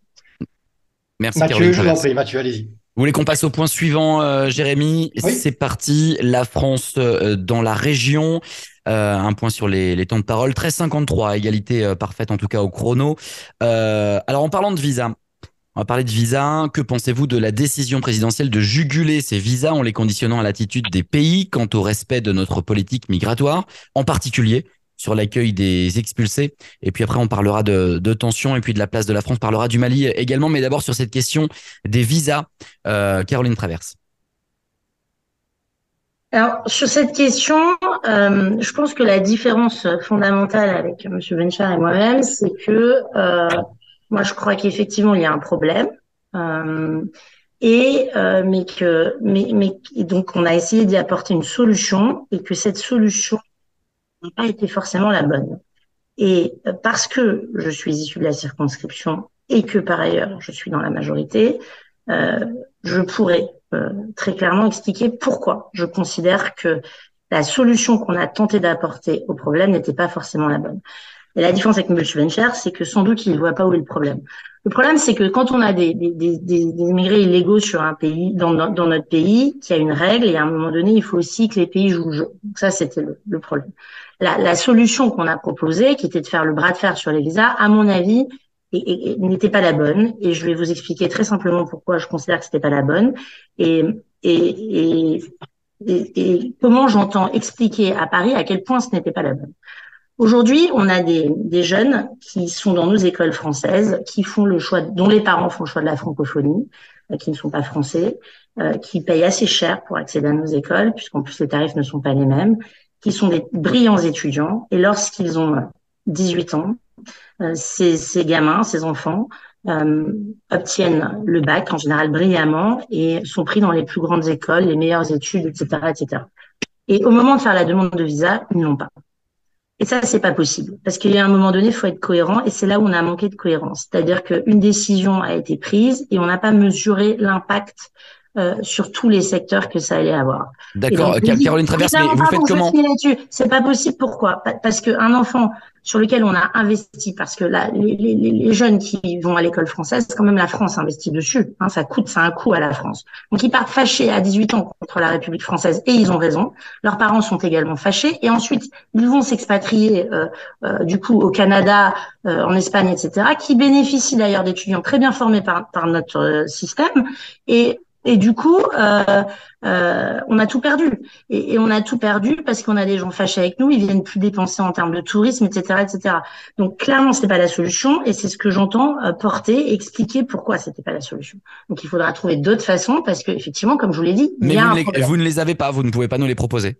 Speaker 1: Merci.
Speaker 3: Mathieu, je vous en prie. Mathieu, allez-y.
Speaker 1: Vous voulez qu'on passe au point suivant, euh, Jérémy? C'est parti. La France euh, dans la région. Euh, un point sur les, les temps de parole. 13,53, égalité parfaite en tout cas au chrono. alors en parlant de visa, on va parler de visa. Que pensez-vous de la décision présidentielle de juguler ces visas en les conditionnant à l'attitude des pays quant au respect de notre politique migratoire, en particulier sur l'accueil des expulsés? Et puis après, on parlera de, de tensions et puis de la place de la France, parlera du Mali également. Mais d'abord sur cette question des visas, euh, Caroline Traverse.
Speaker 4: Alors sur cette question, euh, je pense que la différence fondamentale avec M. Benchar et moi-même, c'est que euh, moi je crois qu'effectivement il y a un problème. Euh, et euh, mais que mais, mais donc on a essayé d'y apporter une solution et que cette solution n'a pas été forcément la bonne. Et euh, parce que je suis issue de la circonscription et que par ailleurs je suis dans la majorité, euh, je pourrais euh, très clairement expliquer pourquoi je considère que la solution qu'on a tenté d'apporter au problème n'était pas forcément la bonne. Et la différence avec M. Vencher, c'est que sans doute il ne voit pas où est le problème. Le problème, c'est que quand on a des, des, des, des, immigrés illégaux sur un pays, dans, dans, notre pays, qu'il y a une règle, et à un moment donné, il faut aussi que les pays jouent le jeu. Donc ça, c'était le, le, problème. La, la solution qu'on a proposée, qui était de faire le bras de fer sur les visas, à mon avis, n'était pas la bonne. Et je vais vous expliquer très simplement pourquoi je considère que c'était pas la bonne. Et, et, et, et comment j'entends expliquer à Paris à quel point ce n'était pas la bonne. Aujourd'hui, on a des, des, jeunes qui sont dans nos écoles françaises, qui font le choix, dont les parents font le choix de la francophonie, euh, qui ne sont pas français, euh, qui payent assez cher pour accéder à nos écoles, puisqu'en plus les tarifs ne sont pas les mêmes, qui sont des brillants étudiants, et lorsqu'ils ont 18 ans, euh, ces, ces, gamins, ces enfants, euh, obtiennent le bac en général brillamment et sont pris dans les plus grandes écoles, les meilleures études, etc., etc. Et au moment de faire la demande de visa, ils n'ont pas. Et ça, c'est pas possible. Parce qu'il y a un moment donné, il faut être cohérent. Et c'est là où on a manqué de cohérence. C'est-à-dire qu'une décision a été prise et on n'a pas mesuré l'impact euh, sur tous les secteurs que ça allait avoir.
Speaker 1: D'accord, Caroline Traverse, mais vous faites comment
Speaker 4: C'est pas possible. Pourquoi? Parce qu'un enfant sur lequel on a investi, parce que là, les, les, les jeunes qui vont à l'école française, quand même la France investit dessus. Hein, ça coûte, ça a un coût à la France. Donc ils partent fâchés à 18 ans contre la République française et ils ont raison. Leurs parents sont également fâchés et ensuite ils vont s'expatrier euh, euh, du coup au Canada, euh, en Espagne, etc. Qui bénéficient d'ailleurs d'étudiants très bien formés par, par notre euh, système et et du coup, euh, euh, on a tout perdu. Et, et, on a tout perdu parce qu'on a des gens fâchés avec nous, ils viennent plus dépenser en termes de tourisme, etc., etc. Donc clairement, c'est pas la solution, et c'est ce que j'entends euh, porter, expliquer pourquoi c'était pas la solution. Donc il faudra trouver d'autres façons parce que effectivement, comme je vous l'ai dit,
Speaker 1: mais
Speaker 4: il y a
Speaker 1: vous,
Speaker 4: un
Speaker 1: ne les, vous ne les avez pas, vous ne pouvez pas nous les proposer.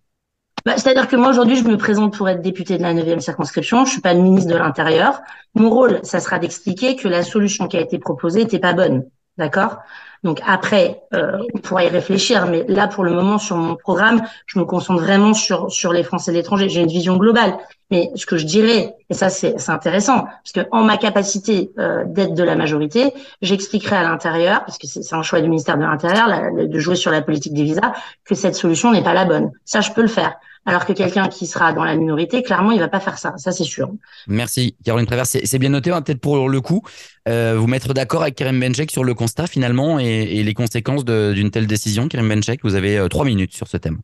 Speaker 4: Bah, C'est-à-dire que moi aujourd'hui, je me présente pour être député de la 9e circonscription. Je suis pas le ministre de l'Intérieur. Mon rôle, ça sera d'expliquer que la solution qui a été proposée n'était pas bonne D'accord? Donc après, euh, on pourra y réfléchir, mais là pour le moment sur mon programme, je me concentre vraiment sur sur les Français de l'étranger. J'ai une vision globale, mais ce que je dirais, et ça c'est intéressant, parce que en ma capacité euh, d'être de la majorité, j'expliquerai à l'intérieur, parce que c'est un choix du ministère de l'Intérieur de jouer sur la politique des visas, que cette solution n'est pas la bonne. Ça, je peux le faire. Alors que quelqu'un qui sera dans la minorité, clairement, il va pas faire ça. Ça, c'est sûr.
Speaker 1: Merci, Caroline Travers. C'est bien noté, hein, peut-être pour le coup, euh, vous mettre d'accord avec Karim Benchek sur le constat finalement et, les conséquences d'une telle décision. Karim Benchek, vous avez euh, trois minutes sur ce thème.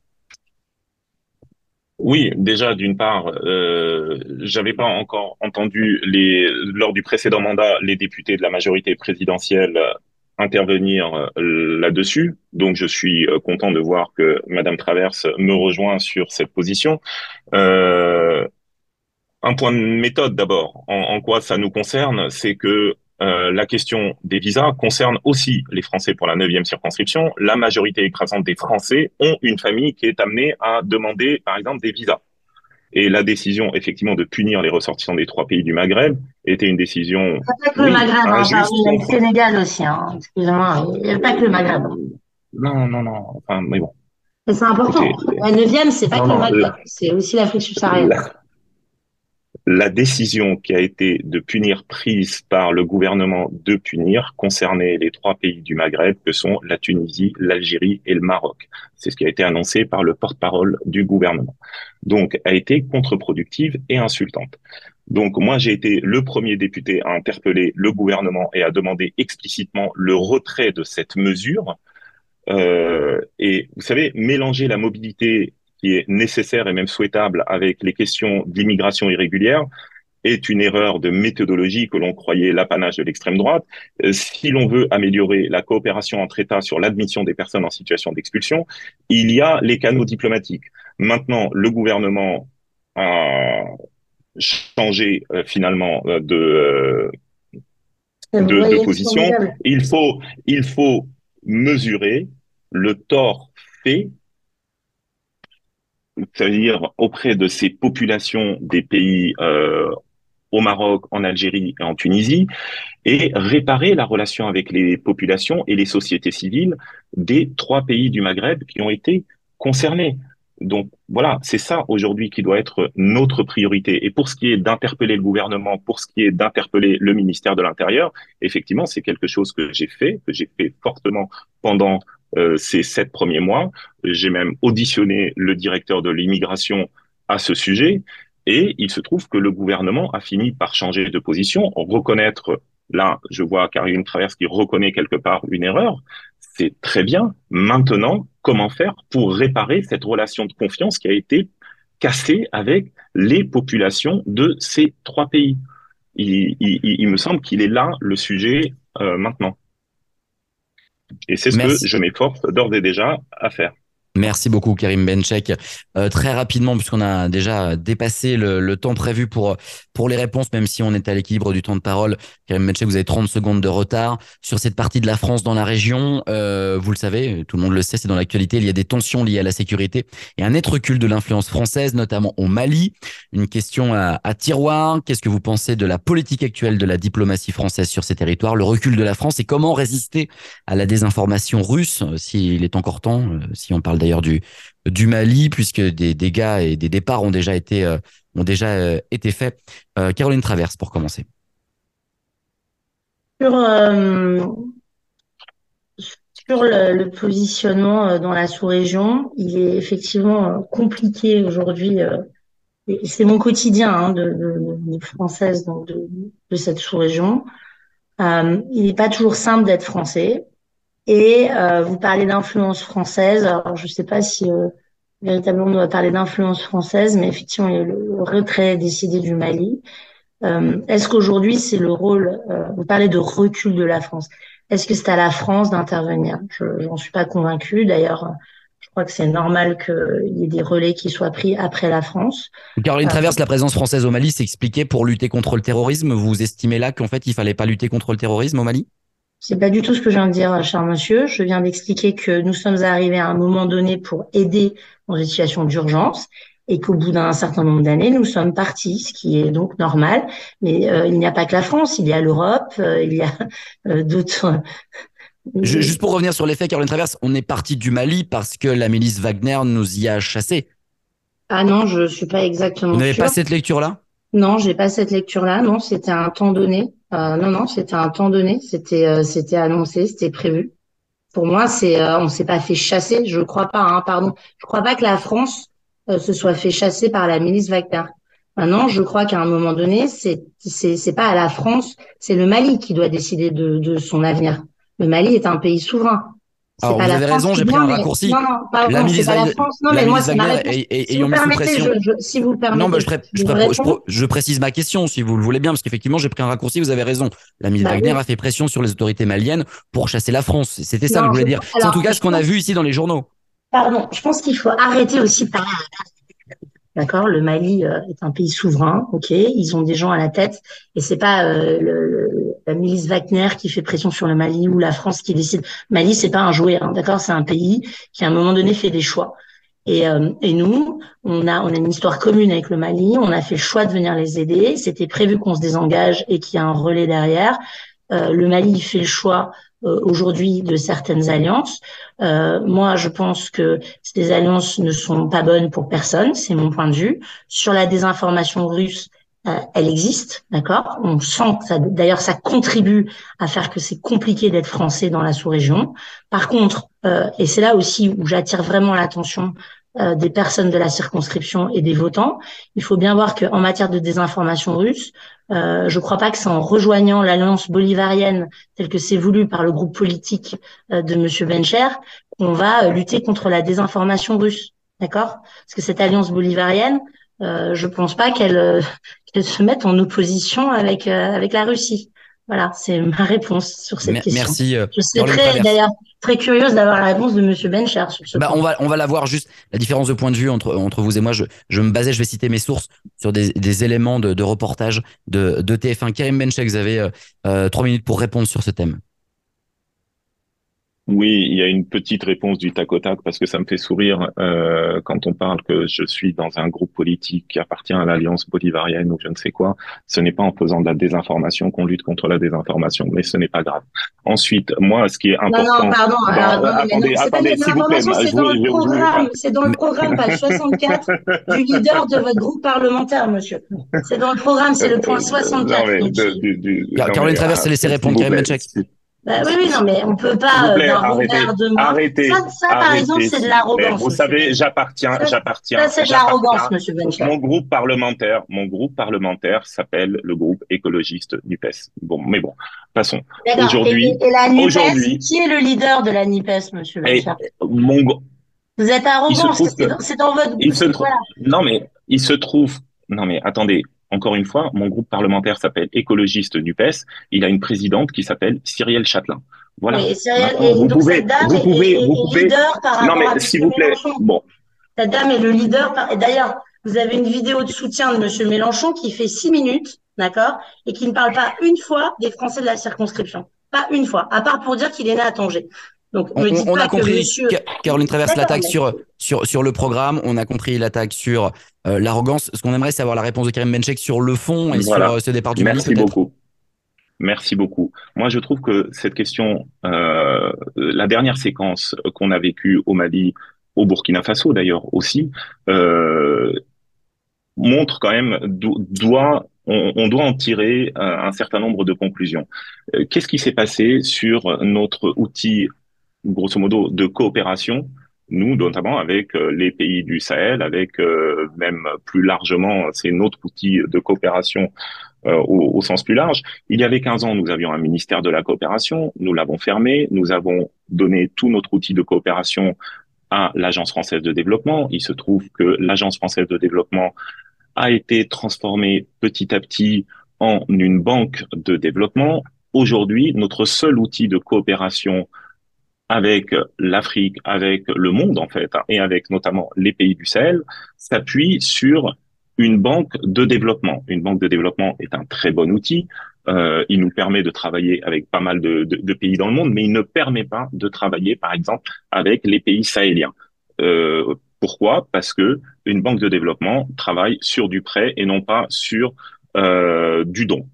Speaker 2: Oui, déjà d'une part, euh, j'avais pas encore entendu les lors du précédent mandat les députés de la majorité présidentielle intervenir euh, là-dessus. Donc, je suis euh, content de voir que Madame Traverse me rejoint sur cette position. Euh, un point de méthode d'abord. En, quoi ça nous concerne, c'est que la question des visas concerne aussi les Français pour la neuvième circonscription. La majorité écrasante des Français ont une famille qui est amenée à demander, par exemple, des visas. Et la décision, effectivement, de punir les ressortissants des trois pays du Maghreb était une décision.
Speaker 4: Pas que le Maghreb, hein, il y a le Sénégal aussi, hein. excusez-moi. Il n'y a pas que le Maghreb.
Speaker 2: Non, non, non. Enfin, mais bon.
Speaker 4: c'est important. La neuvième, c'est pas que le Maghreb, c'est aussi l'Afrique subsaharienne
Speaker 2: la décision qui a été de punir prise par le gouvernement de punir concernait les trois pays du Maghreb que sont la Tunisie, l'Algérie et le Maroc. C'est ce qui a été annoncé par le porte-parole du gouvernement. Donc, a été contre-productive et insultante. Donc, moi, j'ai été le premier député à interpeller le gouvernement et à demander explicitement le retrait de cette mesure. Euh, et vous savez, mélanger la mobilité qui est nécessaire et même souhaitable avec les questions d'immigration irrégulière est une erreur de méthodologie que l'on croyait l'apanage de l'extrême droite. Euh, si l'on veut améliorer la coopération entre États sur l'admission des personnes en situation d'expulsion, il y a les canaux diplomatiques. Maintenant, le gouvernement a changé euh, finalement euh, de, de, de position. Il faut, il faut mesurer le tort fait c'est-à-dire auprès de ces populations des pays euh, au Maroc, en Algérie et en Tunisie, et réparer la relation avec les populations et les sociétés civiles des trois pays du Maghreb qui ont été concernés. Donc voilà, c'est ça aujourd'hui qui doit être notre priorité. Et pour ce qui est d'interpeller le gouvernement, pour ce qui est d'interpeller le ministère de l'Intérieur, effectivement, c'est quelque chose que j'ai fait, que j'ai fait fortement pendant ces sept premiers mois. J'ai même auditionné le directeur de l'immigration à ce sujet. Et il se trouve que le gouvernement a fini par changer de position, reconnaître, là, je vois Karine Traverse qui reconnaît quelque part une erreur. C'est très bien. Maintenant, comment faire pour réparer cette relation de confiance qui a été cassée avec les populations de ces trois pays? Il, me semble qu'il est là le sujet euh, maintenant. Et c'est ce que je m'efforce d'ores et déjà à faire.
Speaker 1: Merci beaucoup Karim Benchek. Euh, très rapidement, puisqu'on a déjà dépassé le, temps prévu pour pour les réponses, même si on est à l'équilibre du temps de parole. Karim Benchek, vous avez 30 secondes de retard sur cette partie de la France dans la région. Euh, vous le savez, tout le monde le sait, c'est dans l'actualité. Il y a des tensions liées à la sécurité et un net recul de l'influence française, notamment au Mali. Une question à, à tiroir. Qu'est-ce que vous pensez de la politique actuelle de la diplomatie française sur ces territoires, le recul de la France et comment résister à la désinformation russe, s'il est encore temps, euh, si on parle d'ailleurs du, Mali, puisque des dégâts et des départs ont déjà été, euh, ont déjà euh, été faits. Euh, Caroline Traverse, pour commencer.
Speaker 4: Sur, le, positionnement dans la sous-région, il est effectivement compliqué aujourd'hui. c'est mon quotidien hein, de, française de cette sous-région. il n'est pas toujours simple d'être français. Et euh, vous parlez d'influence française. Alors, je ne sais pas si euh, véritablement on doit parler d'influence française, mais effectivement, il y a le retrait décidé du Mali. Euh, Est-ce qu'aujourd'hui, c'est le rôle, euh, vous parlez de recul de la France, est-ce que c'est à la France d'intervenir? Je n'en suis pas convaincue. D'ailleurs, je crois que c'est normal qu'il y ait des relais qui soient pris après la France.
Speaker 1: Caroline Traverse, la présence française au Mali s'expliquait pour lutter contre le terrorisme. Vous estimez là qu'en fait, il fallait pas lutter contre le terrorisme au Mali?
Speaker 4: C'est pas du tout ce que je viens de dire, cher monsieur. Je viens d'expliquer que nous sommes arrivés à un moment donné pour aider dans une situation d'urgence et qu'au bout d'un certain nombre d'années, nous sommes partis, ce qui est donc normal. Mais euh, il n'y a pas que la France, il y a l'Europe, euh, il y a euh, d'autres
Speaker 1: Juste pour revenir sur les faits, Caroline Traverse, on est parti du Mali parce que la milice Wagner nous y a chassés.
Speaker 4: Ah non, je suis pas exactement.
Speaker 1: Vous n'avez pas cette lecture-là?
Speaker 4: Non, j'ai pas cette lecture-là. Non, c'était un temps donné. Euh, non, non, c'était un temps donné. C'était, euh, c'était annoncé, c'était prévu. Pour moi, c'est, euh, on s'est pas fait chasser. Je crois pas. Hein, pardon. Je crois pas que la France euh, se soit fait chasser par la milice Wagner. Maintenant, je crois qu'à un moment donné, c'est, c'est, c'est pas à la France, c'est le Mali qui doit décider de, de son avenir. Le Mali est un pays souverain.
Speaker 1: Alors, vous avez raison, j'ai pris un raccourci.
Speaker 4: Non, non, la la réponse.
Speaker 1: Et, si, vous permettez,
Speaker 4: je, je, si vous permettez,
Speaker 1: non, bah, je, je, je, précise ma question, si vous le voulez bien, parce qu'effectivement, j'ai pris un raccourci, vous avez raison. La milice bah, Wagner oui. a fait pression sur les autorités maliennes pour chasser la France. C'était ça que je voulais dire. C'est en tout cas ce qu'on a vu ici dans les journaux.
Speaker 4: Pardon, je pense qu'il faut arrêter aussi de parler D'accord, le Mali euh, est un pays souverain, ok. Ils ont des gens à la tête, et c'est pas euh, le, la milice Wagner qui fait pression sur le Mali ou la France qui décide. Mali, c'est pas un jouet, hein, d'accord. C'est un pays qui à un moment donné fait des choix. Et, euh, et nous, on a on a une histoire commune avec le Mali. On a fait le choix de venir les aider. C'était prévu qu'on se désengage et qu'il y a un relais derrière. le Mali fait le choix euh, aujourd'hui de certaines alliances. Euh, moi, je pense que ces alliances ne sont pas bonnes pour personne, c'est mon point de vue. Sur la désinformation russe, euh, elle existe, d'accord? On sent que ça, d'ailleurs, ça contribue à faire que c'est compliqué d'être français dans la sous-région. Par contre, euh, et c'est là aussi où j'attire vraiment l'attention euh, des personnes de la circonscription et des votants. Il faut bien voir qu'en matière de désinformation russe, euh, je ne crois pas que c'est en rejoignant l'alliance bolivarienne telle que c'est voulu par le groupe politique euh, de Monsieur Bencher qu'on va euh, lutter contre la désinformation russe. D'accord? Parce que cette alliance bolivarienne, euh, je pense pas qu'elle (laughs) qu se mette en opposition avec avec la Russie. Voilà, c'est ma réponse sur cette question.
Speaker 1: Merci.
Speaker 4: Je très d'ailleurs très curieuse d'avoir la réponse de Monsieur Bencher sur ce
Speaker 1: bah, on va on va la voir juste la différence de point de vue entre entre vous et moi. Je je me basais, je vais citer mes sources sur des, des éléments de, de reportage de, de TF1. Karim Bencher, vous avez euh, euh, trois minutes pour répondre sur ce thème.
Speaker 2: Oui, il y a une petite réponse du tac au tac parce que ça me fait sourire euh, quand on parle que je suis dans un groupe politique qui appartient à l'alliance bolivarienne ou je ne sais quoi. Ce n'est pas en faisant de la désinformation qu'on lutte contre la désinformation, mais ce n'est pas grave. Ensuite, moi, ce qui est important.
Speaker 4: Non, non, pardon. Dans, non, attendez, non, attendez, s'il vous plaît. C'est dans, le programme, c'est dans le programme, page (laughs) 64, du leader de votre groupe parlementaire, monsieur. C'est dans le programme, c'est le point 64. Non, mais, de,
Speaker 1: du, du, Caroline Travers s'est laissé répondre, Karim.
Speaker 4: Bah, oui, oui, non, mais on peut pas.
Speaker 2: Plaît, euh, arrêtez, arrêtez,
Speaker 4: ça, ça par exemple, c'est de l'arrogance.
Speaker 2: Vous savez, j'appartiens, j'appartiens.
Speaker 4: Ça, c'est de l'arrogance, monsieur Bencher.
Speaker 2: Mon groupe parlementaire, mon groupe parlementaire s'appelle le groupe écologiste NUPES. Bon, mais bon, passons.
Speaker 4: Aujourd'hui, et, et, la NUPES, aujourd'hui, qui est le leader de la NUPES, monsieur Bencher
Speaker 2: Mon
Speaker 4: Vous êtes arrogant, c'est dans, dans, votre.
Speaker 2: Il se trouve. Non, mais il se trouve. Non, mais attendez, encore une fois, mon groupe parlementaire s'appelle Écologiste NUPES. Il a une présidente qui s'appelle Cyrielle Châtelain. Voilà.
Speaker 4: Oui, Cyrielle, et vous, donc pouvez, cette dame vous pouvez, est, vous pouvez. Par
Speaker 2: non, mais s'il vous plaît.
Speaker 4: Mélenchon.
Speaker 2: Bon.
Speaker 4: Cette dame est le leader. Par... Et d'ailleurs, vous avez une vidéo de soutien de Monsieur Mélenchon qui fait six minutes, d'accord, et qui ne parle pas une fois des Français de la circonscription. Pas une fois, à part pour dire qu'il est né à Tanger. Donc,
Speaker 1: on, on a compris. Monsieur... Caroline Traverse l'attaque mais... sur, sur, sur le programme. On a compris l'attaque sur euh, l'arrogance. Ce qu'on aimerait, c'est avoir la réponse de Karim Benchek sur le fond et voilà. sur euh, ce départ du
Speaker 2: Merci Mali. Merci beaucoup. Merci beaucoup. Moi, je trouve que cette question, euh, la dernière séquence qu'on a vécue au Mali, au Burkina Faso d'ailleurs aussi, euh, montre quand même, doit, on, doit en tirer un certain nombre de conclusions. Qu'est-ce qui s'est passé sur notre outil grosso modo, de coopération, nous, notamment avec euh, les pays du Sahel, avec euh, même plus largement, c'est notre outil de coopération euh, au, au, sens plus large. Il y avait 15 ans, nous avions un ministère de la coopération, nous l'avons fermé, nous avons donné tout notre outil de coopération à l'Agence française de développement. Il se trouve que l'Agence française de développement a été transformée petit à petit en une banque de développement. Aujourd'hui, notre seul outil de coopération avec l'Afrique, avec le monde en fait, et avec notamment les pays du Sahel, s'appuie sur une banque de développement. Une banque de développement est un très bon outil. Euh, il nous permet de travailler avec pas mal de, pays dans le monde, mais il ne permet pas de travailler, par exemple, avec les pays sahéliens. Euh, pourquoi? Parce que une banque de développement travaille sur du prêt et non pas sur euh, du don.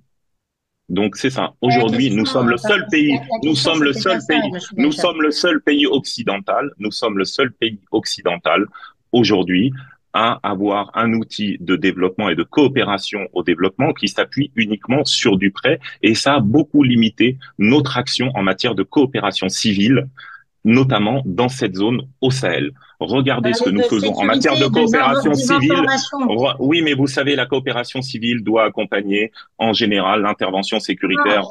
Speaker 2: Donc c'est ça. Aujourd'hui, nous sommes le seul pays, nous sommes le seul pays, nous sommes le seul pays occidental, nous sommes le seul pays occidental aujourd'hui à avoir un outil de développement et de coopération au développement qui s'appuie uniquement sur du prêt. Et ça a beaucoup limité notre action en matière de coopération civile notamment dans cette zone au Sahel. Regardez ce que nous faisons en matière de coopération civile. Oui, mais vous savez, la coopération civile doit accompagner en général l'intervention sécuritaire.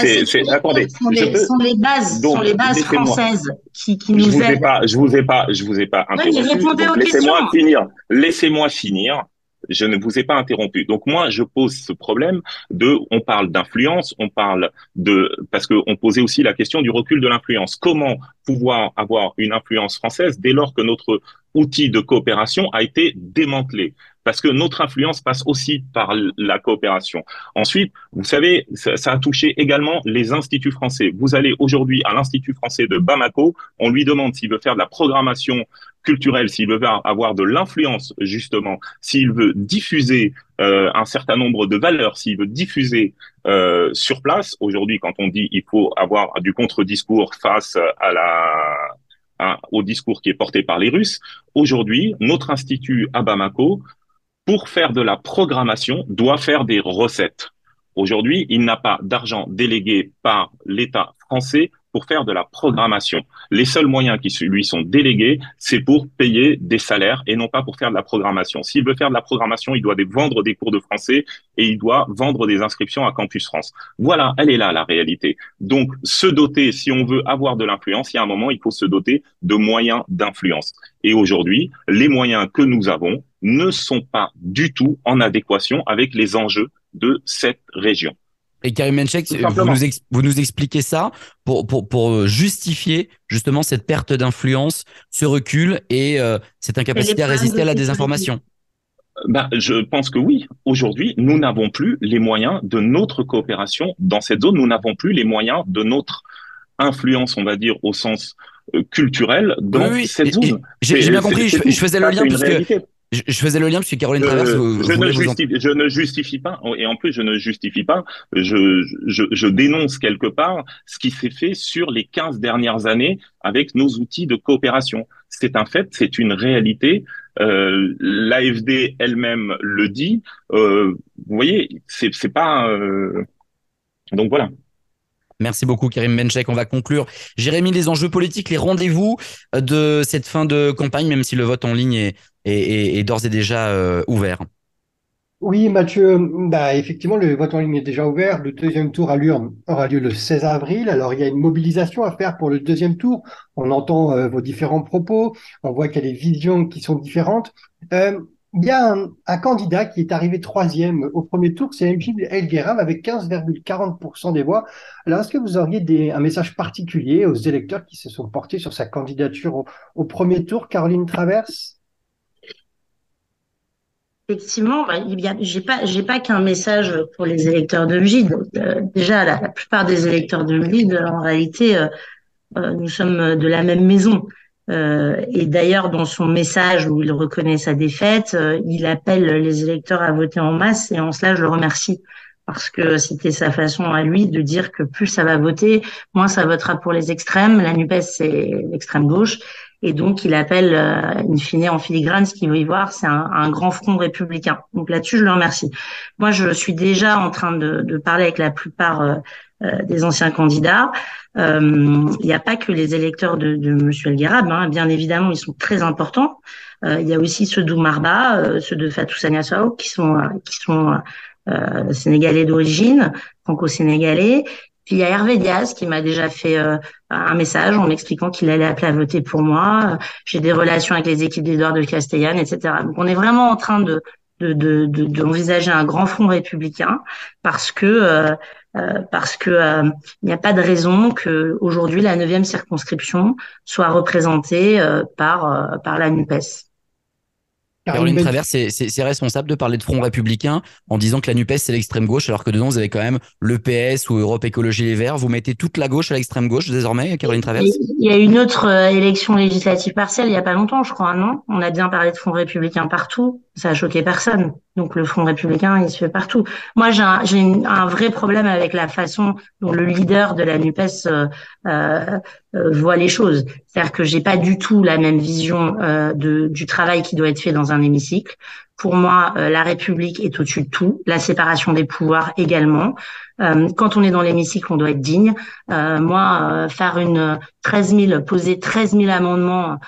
Speaker 4: C'est, attendez, sont les, sont les bases, sont les bases françaises qui, qui nous
Speaker 2: je vous
Speaker 4: aident.
Speaker 2: Ai pas, je vous ai pas, je vous ai pas interrompu. laissez-moi finir. Laissez-moi finir je ne vous ai pas interrompu. Donc moi, je pose ce problème de, on parle d'influence, on parle de, parce qu'on posait aussi la question du recul de l'influence. Comment pouvoir avoir une influence française dès lors que notre outil de coopération a été démantelé parce que notre influence passe aussi par la coopération. Ensuite, vous savez, ça, a touché également les instituts français. Vous allez aujourd'hui à l'Institut français de Bamako, on lui demande s'il veut faire de la programmation culturelle, s'il veut avoir de l'influence justement, s'il veut diffuser euh, un certain nombre de valeurs, s'il veut diffuser euh, sur place. Aujourd'hui, quand on dit il faut avoir du contre-discours face à la au discours qui est porté par les Russes, aujourd'hui, notre institut à Bamako, pour faire de la programmation, doit faire des recettes. Aujourd'hui, il n'a pas d'argent délégué par l'État français pour faire de la programmation. Les seuls moyens qui lui sont délégués, c'est pour payer des salaires et non pas pour faire de la programmation. S'il veut faire de la programmation, il doit vendre des cours de français et il doit vendre des inscriptions à Campus France. Voilà, elle est là la réalité. Donc, se doter, si on veut avoir de l'influence, il y a un moment, il faut se doter de moyens d'influence. Et aujourd'hui, les moyens que nous avons ne sont pas du tout en adéquation avec les enjeux de cette région.
Speaker 1: Et Karim Menchek, vous nous, vous nous, expliquez ça pour, pour, pour, euh, justifier justement cette perte d'influence, ce recul et euh, cette incapacité à résister à la désinformation.
Speaker 2: Ben, je pense que oui. Aujourd'hui, nous n'avons plus les moyens de notre coopération dans cette zone. Nous n'avons plus les moyens de notre influence, on va dire, au sens euh, culturel dans cette zone.
Speaker 1: J'ai bien compris. Je, je, faisais le lien parce que je, faisais le lien parce que Caroline Travers.
Speaker 2: je, ne justifie, je, ne justifie, pas, et en plus je ne justifie pas, je, je dénonce quelque part ce qui s'est fait sur les 15 dernières années avec nos outils de coopération. C'est un fait, c'est une réalité. Euh, L'AFD elle-même le dit. Euh, vous voyez, c'est pas. Euh... Donc voilà.
Speaker 1: Merci beaucoup Karim Benchek. On va conclure. Jérémy, les enjeux politiques, les rendez-vous de cette fin de campagne, même si le vote en ligne est, est, d'ores et déjà euh, ouvert.
Speaker 3: Oui, Mathieu, bah, effectivement, le vote en ligne est déjà ouvert. Le deuxième tour à l'urne aura lieu le 16 avril. Alors, il y a une mobilisation à faire pour le deuxième tour. On entend euh, vos différents propos. On voit qu'il y a des visions qui sont différentes. Euh, il y a un, candidat qui est arrivé troisième au premier tour, c'est Mjid El avec 15,40% des voix. Alors, est-ce que vous auriez des, un message particulier aux électeurs qui se sont portés sur sa candidature au, au premier tour, Caroline Traverse?
Speaker 4: Effectivement, bah, il j'ai pas, qu'un message pour les électeurs de MJID. Euh, déjà, la, plupart des électeurs de MJID, en réalité, euh, euh, nous sommes de la même maison. et d'ailleurs, dans son message où il reconnaît sa défaite, il appelle les électeurs à voter en masse. Et en cela, je le remercie parce que c'était sa façon à lui de dire que plus ça va voter, moins ça votera pour les extrêmes. La Nupes, c'est l'extrême gauche. Et donc, il appelle, euh, in fine, en filigrane, ce qu'il veut y voir, c'est un, un, grand front républicain. Donc là-dessus, je le remercie. Moi, je suis déjà en train de, de parler avec la plupart euh, euh des anciens candidats. Euh, il n'y a pas que les électeurs de, de M. El hein. bien évidemment, ils sont très importants. Euh, il y a aussi ceux d'Oumarba, ceux de Fatou Sagnassou, qui sont, qui sont sénégalais d'origine, franco-sénégalais. Puis il y a Hervé Diaz qui m'a déjà fait euh, un message en m'expliquant qu'il allait appeler à voter pour moi. J'ai des relations avec les équipes d'Edouard de Castellane, etc. Donc on est vraiment en train de d'envisager de, de, un grand front républicain parce que euh, euh, parce que il n'y a pas de raison que aujourd'hui la neuvième circonscription soit représentée par par la Nupes.
Speaker 1: Caroline Travers, c'est responsable de parler de front républicain en disant que la NUPES, c'est l'extrême gauche, alors que dedans, vous avez quand même l'EPS ou Europe Écologie Les Verts. Vous mettez toute la gauche à l'extrême gauche désormais, Caroline Travers
Speaker 4: Il y a une autre euh, élection législative partielle il n'y a pas longtemps, je crois, non? On a bien parlé de front républicain partout. Ça a choqué personne. Donc le Front républicain, il se fait partout. Moi, j'ai un, vrai problème avec la façon dont le leader de la Nupes euh, euh, euh, voit les choses. C'est-à-dire que j'ai pas du tout la même vision euh, de, du travail qui doit être fait dans un hémicycle. Pour moi, la République est au-dessus de tout, la séparation des pouvoirs également. quand on est dans l'hémicycle, on doit être digne. moi, faire une 13 000, poser 13 000 amendements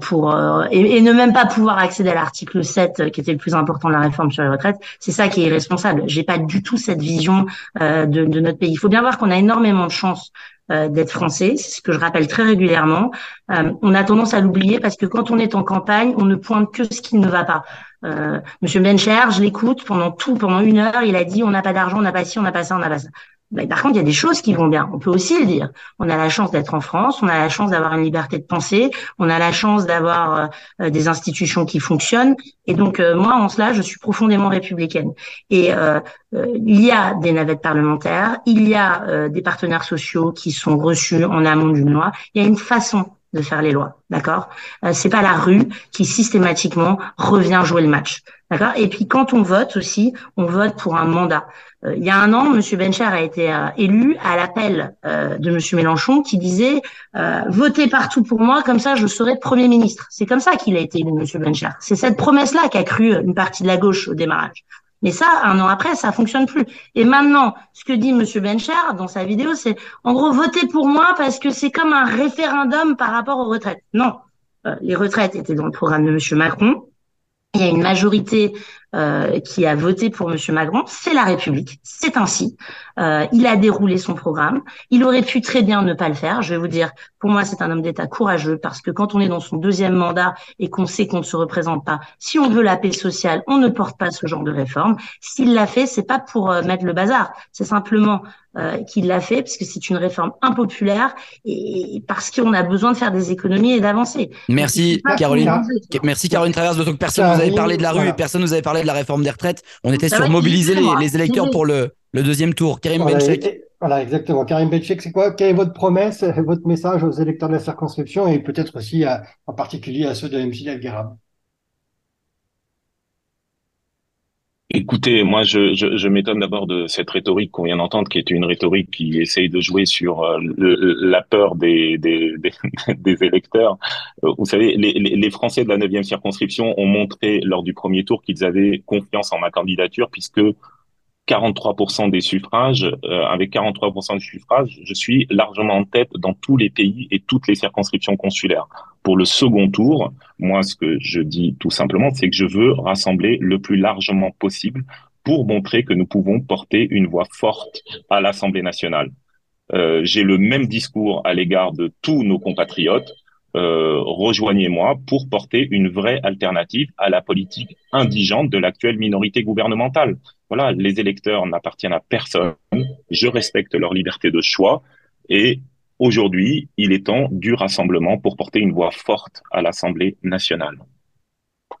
Speaker 4: pour et, et, ne même pas pouvoir accéder à l'article 7, qui était le plus important de la réforme sur les retraites, c'est ça qui est irresponsable. J'ai pas du tout cette vision euh, de, de, notre pays. Il faut bien voir qu'on a énormément de chance euh, d'être français, c'est ce que je rappelle très régulièrement. Euh, on a tendance à l'oublier parce que quand on est en campagne, on ne pointe que ce qui ne va pas. Euh, Monsieur Bencher, je l'écoute pendant tout, pendant une heure, il a dit on n'a pas d'argent, on n'a pas ci, on n'a pas ça, on n'a pas ça. Mais par contre, il y a des choses qui vont bien. On peut aussi le dire. On a la chance d'être en France, on a la chance d'avoir une liberté de penser, on a la chance d'avoir euh, des institutions qui fonctionnent. Et donc, euh, moi, en cela, je suis profondément républicaine. Et euh, euh il y a des navettes parlementaires, il y a des partenaires sociaux qui sont reçus en amont d'une loi. Il y a une façon de faire les lois, d'accord? C'est pas la rue qui systématiquement revient jouer le match. D'accord? Et puis quand on vote aussi, on vote pour un mandat. Euh, il y a un an, M. Bencher a été euh, élu à l'appel euh, de M. Mélenchon qui disait votez partout pour moi, comme ça je serai Premier ministre. C'est comme ça qu'il a été élu, M. Bencher. C'est cette promesse-là qu'a cru une partie de la gauche au démarrage. Mais ça, un an après, ça fonctionne plus. Et maintenant, ce que dit M. Bencher dans sa vidéo, c'est en gros votez pour moi parce que c'est comme un référendum par rapport aux retraites. Non, les retraites étaient dans le programme de M. Macron il y a une majorité euh, qui a voté pour M. Macron, c'est la République, c'est ainsi. Euh, il a déroulé son programme. Il aurait pu très bien ne pas le faire. Je vais vous dire, pour moi, c'est un homme d'État courageux parce que quand on est dans son deuxième mandat et qu'on sait qu'on ne se représente pas, si on veut la paix sociale, on ne porte pas ce genre de réforme. S'il l'a fait, c'est pas pour euh, mettre le bazar, c'est simplement euh, qu'il l'a fait parce que c'est une réforme impopulaire et parce qu'on a besoin de faire des économies et d'avancer.
Speaker 1: Merci Caroline. Merci Caroline Traverse. Donc personne vous avait parlé de la rue et personne nous avait parlé de la réforme des retraites. On était sur mobiliser les, électeurs pour le, le deuxième tour. Karim
Speaker 3: voilà,
Speaker 1: Benchek.
Speaker 3: Voilà, exactement. Karim Benchek, c'est quoi? Quelle est votre promesse, votre message aux électeurs de la circonscription et peut-être aussi en particulier à ceux de MC Algarab
Speaker 2: Écoutez, moi, je, je, je m'étonne d'abord de cette rhétorique qu'on vient d'entendre, qui est une rhétorique qui essaye de jouer sur euh, la peur des, des, (laughs) des, électeurs. Euh, vous savez, les, les, Français de la 9e circonscription ont montré lors du premier tour qu'ils avaient confiance en ma candidature, puisque 43% des suffrages, euh, avec 43% des suffrages, je suis largement en tête dans tous les pays et toutes les circonscriptions consulaires. Pour le second tour, moi, ce que je dis tout simplement, c'est que je veux rassembler le plus largement possible pour montrer que nous pouvons porter une voix forte à l'Assemblée nationale. Euh, J'ai le même discours à l'égard de tous nos compatriotes. Euh, rejoignez-moi pour porter une vraie alternative à la politique indigente de l'actuelle minorité gouvernementale. Voilà, les électeurs n'appartiennent à personne. Je respecte leur liberté de choix et aujourd'hui, il est temps du rassemblement pour porter une voix forte à l'Assemblée nationale.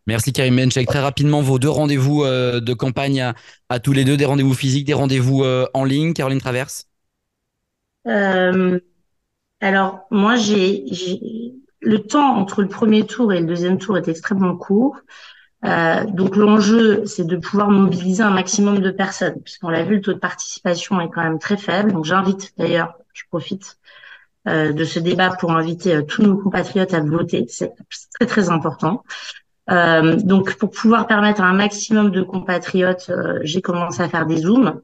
Speaker 1: Merci Karim Benchek. Très rapidement, vos deux rendez-vous euh, de campagne à, tous les deux, des rendez-vous physiques, des rendez-vous euh, en ligne. Caroline Traverse
Speaker 4: euh, Alors, moi, j'ai le temps entre le premier tour et le deuxième tour est extrêmement court. Euh, donc l'enjeu, c'est de pouvoir mobiliser un maximum de personnes, puisqu'on l'a vu, le taux de participation est quand même très faible. Donc j'invite d'ailleurs, je profite euh, de ce débat pour inviter euh, tous nos compatriotes à voter. C'est très très important. Euh, donc pour pouvoir permettre un maximum de compatriotes, euh, j'ai commencé à faire des zooms.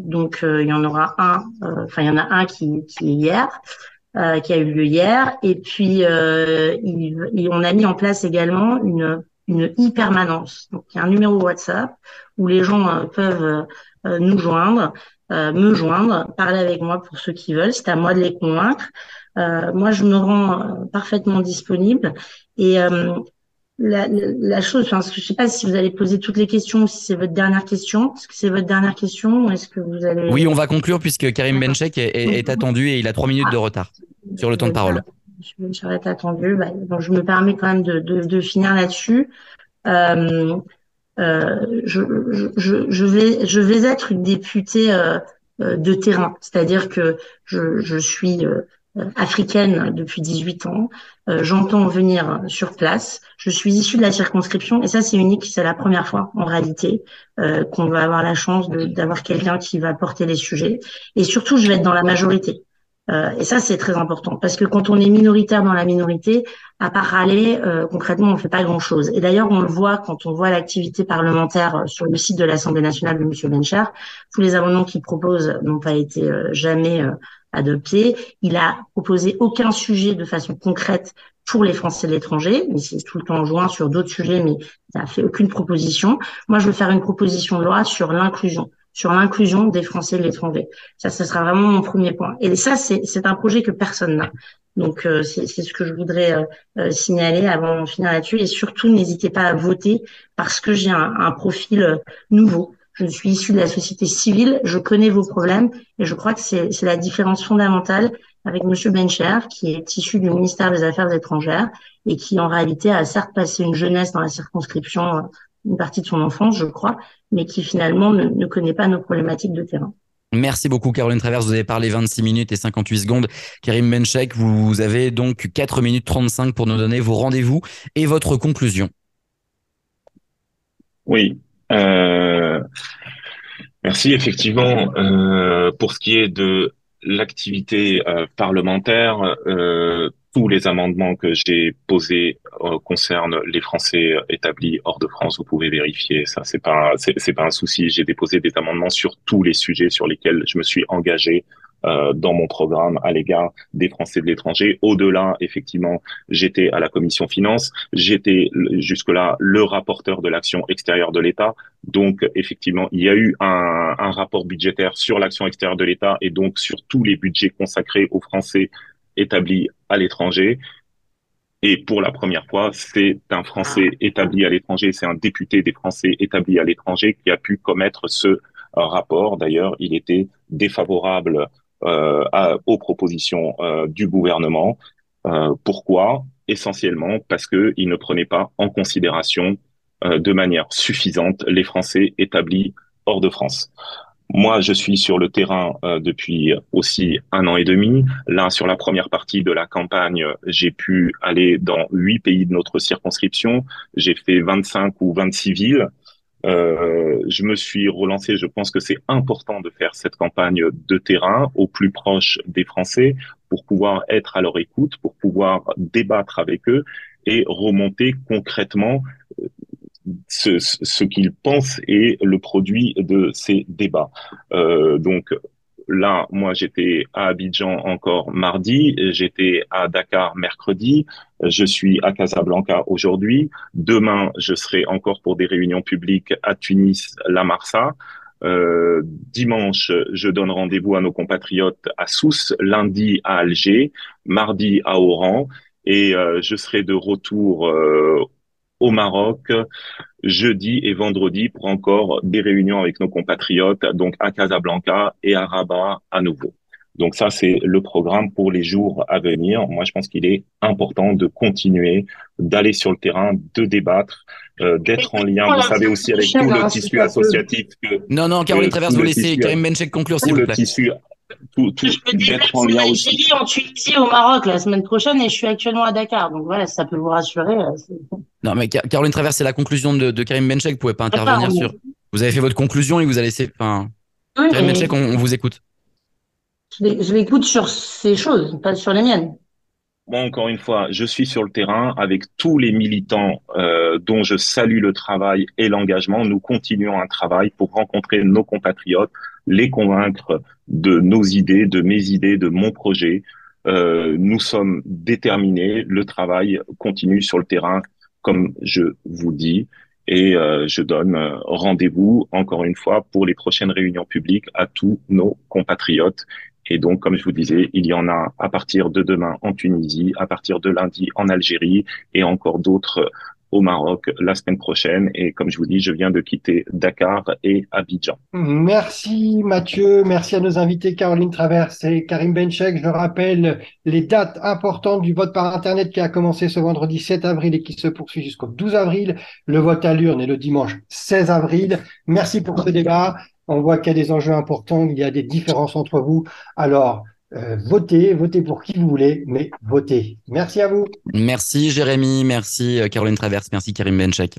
Speaker 4: donc il y en aura un, enfin il y en a un qui, qui est hier. Qui a eu lieu hier. Et puis, il, on a mis en place également une une e-permanence. Donc, il y a un numéro WhatsApp où les gens euh, peuvent euh, nous joindre, euh, me joindre, parler avec moi pour ceux qui veulent. C'est à moi de les convaincre. moi, je me rends parfaitement disponible. Et la, la, chose, enfin, je ne sais pas si vous allez poser toutes les questions ou si c'est votre dernière question. Est-ce que c'est votre dernière question ou est-ce que vous allez...
Speaker 1: Oui, on va conclure puisque Karim Benchek est, est, attendu et il a trois minutes de retard sur le temps de parole
Speaker 4: je serais attendu. Bah, donc je me permets quand même de, de, de finir là-dessus. Euh, euh, je, je, je, vais, je vais être une députée euh, euh de terrain, c'est-à-dire que je, je suis euh, africaine depuis 18 ans. J'entends venir sur place. Je suis issue de la circonscription et ça c'est unique, c'est la première fois en réalité qu'on va avoir la chance d'avoir quelqu'un qui va porter les sujets. Et surtout, je vais être dans la majorité. Euh, et ça, c'est très important parce que quand on est minoritaire dans la minorité, à part râler, euh, concrètement, on fait pas grand-chose. Et d'ailleurs, on le voit quand on voit l'activité parlementaire euh, sur le site de l'Assemblée nationale de M. Bencher. Tous les amendements qu'il propose n'ont pas été jamais adoptés. Il a proposé aucun sujet de façon concrète pour les Français de l'étranger, mais c'est tout le temps joint sur d'autres sujets, mais il n'a fait aucune proposition. Moi, je veux faire une proposition de loi sur l'inclusion sur l'inclusion des Français de l'étranger. Ça, ce sera vraiment mon premier point. Et ça, c'est un projet que personne n'a. Donc, euh, c'est ce que je voudrais euh, euh, signaler avant de finir là-dessus. Et surtout, n'hésitez pas à voter parce que j'ai un, un, profil nouveau. Je suis issue de la société civile, je connais vos problèmes et je crois que c'est la différence fondamentale avec Monsieur Bencher, qui est issu du ministère des Affaires étrangères et qui en réalité a certes passé une jeunesse dans la circonscription une partie de son enfance, je crois, mais qui finalement ne, connaît pas nos problématiques de terrain.
Speaker 1: Merci beaucoup Caroline Travers, vous avez parlé 26 minutes et 58 secondes. Karim Benchek, vous avez donc 4 minutes 35 pour nous donner vos rendez-vous et votre conclusion.
Speaker 2: Oui, euh, merci effectivement. Euh, pour ce qui est de l'activité euh, parlementaire, tous les amendements que j'ai posés euh, concernent les Français établis hors de France. Vous pouvez vérifier ça. C'est pas c'est pas un souci. J'ai déposé des amendements sur tous les sujets sur lesquels je me suis engagé euh, dans mon programme à l'égard des Français de l'étranger. Au-delà, effectivement, j'étais à la commission finances, j'étais jusque-là le rapporteur de l'action extérieure de l'État. Donc, effectivement, il y a eu un, un rapport budgétaire sur l'action extérieure de l'État et donc sur tous les budgets consacrés aux Français établi à l'étranger. Et pour la première fois, c'est un Français établi à l'étranger, c'est un député des Français établis à l'étranger qui a pu commettre ce rapport. D'ailleurs, il était défavorable à, aux propositions euh, du gouvernement. Euh, pourquoi? Essentiellement parce qu'il ne prenait pas en considération euh, de manière suffisante les Français établis hors de France. Moi, je suis sur le terrain euh, depuis aussi un an et demi. Là, sur la première partie de la campagne, j'ai pu aller dans huit pays de notre circonscription. J'ai fait 25 ou 26 villes. Euh, je me suis relancé. Je pense que c'est important de faire cette campagne de terrain au plus proche des Français pour pouvoir être à leur écoute, pour pouvoir débattre avec eux et remonter concrètement ce, ce qu'ils pensent est le produit de ces débats. Euh, donc là, moi, j'étais à Abidjan encore mardi, j'étais à Dakar mercredi, je suis à Casablanca aujourd'hui. Demain, je serai encore pour des réunions publiques à Tunis, La Marsa. Euh, dimanche, je donne rendez-vous à nos compatriotes à Sousse, lundi à Alger, mardi à Oran, et euh, je serai de retour euh, au Maroc jeudi et vendredi pour encore des réunions avec nos compatriotes, donc à Casablanca et à Rabat à nouveau. Donc ça, c'est le programme pour les jours à venir. Moi, je pense qu'il est important de continuer, d'aller sur le terrain, de débattre, euh, d'être en lien, vous savez aussi, avec tout le tissu associatif. Que,
Speaker 1: non, non, Caroline Travers, vous laissez Karim Benchek conclure, s'il vous plaît
Speaker 4: tout, tout, je me déplace en, en Algérie, en Tunisie, au Maroc la semaine prochaine et je suis actuellement à Dakar. Donc voilà, ça peut vous rassurer. Euh,
Speaker 1: non, mais Caroline Travers, c'est la conclusion de, de Karim Benchek. Vous pouvez pas intervenir sur. Vous avez fait votre conclusion et vous allez laisser. Enfin, Karim Benchek, on, vous écoute.
Speaker 4: Je l'écoute sur ces choses, pas sur les miennes.
Speaker 2: Moi, encore une fois, je suis sur le terrain avec tous les militants euh, dont je salue le travail et l'engagement. Nous continuons un travail pour rencontrer nos compatriotes, les convaincre de nos idées, de mes idées, de mon projet. Euh, nous sommes déterminés. Le travail continue sur le terrain, comme je vous dis. Et euh, je donne euh, rendez-vous, encore une fois, pour les prochaines réunions publiques à tous nos compatriotes. Et donc, comme je vous disais, il y en a à partir de demain en Tunisie, à partir de lundi en Algérie et encore d'autres au Maroc la semaine prochaine. Et comme je vous dis, je viens de quitter Dakar et Abidjan.
Speaker 3: Merci Mathieu, merci à nos invités Caroline Travers et Karim Benchek. Je rappelle les dates importantes du vote par Internet qui a commencé ce vendredi 7 avril et qui se poursuit jusqu'au 12 avril. Le vote à l'urne est le dimanche 16 avril. Merci pour ce débat. On voit qu'il y a des enjeux importants, il y a des différences entre vous. Alors, Euh, votez, votez pour qui vous voulez, mais votez. Merci à vous.
Speaker 1: Merci Jérémy, merci Caroline Traverse, merci Karim Benchek.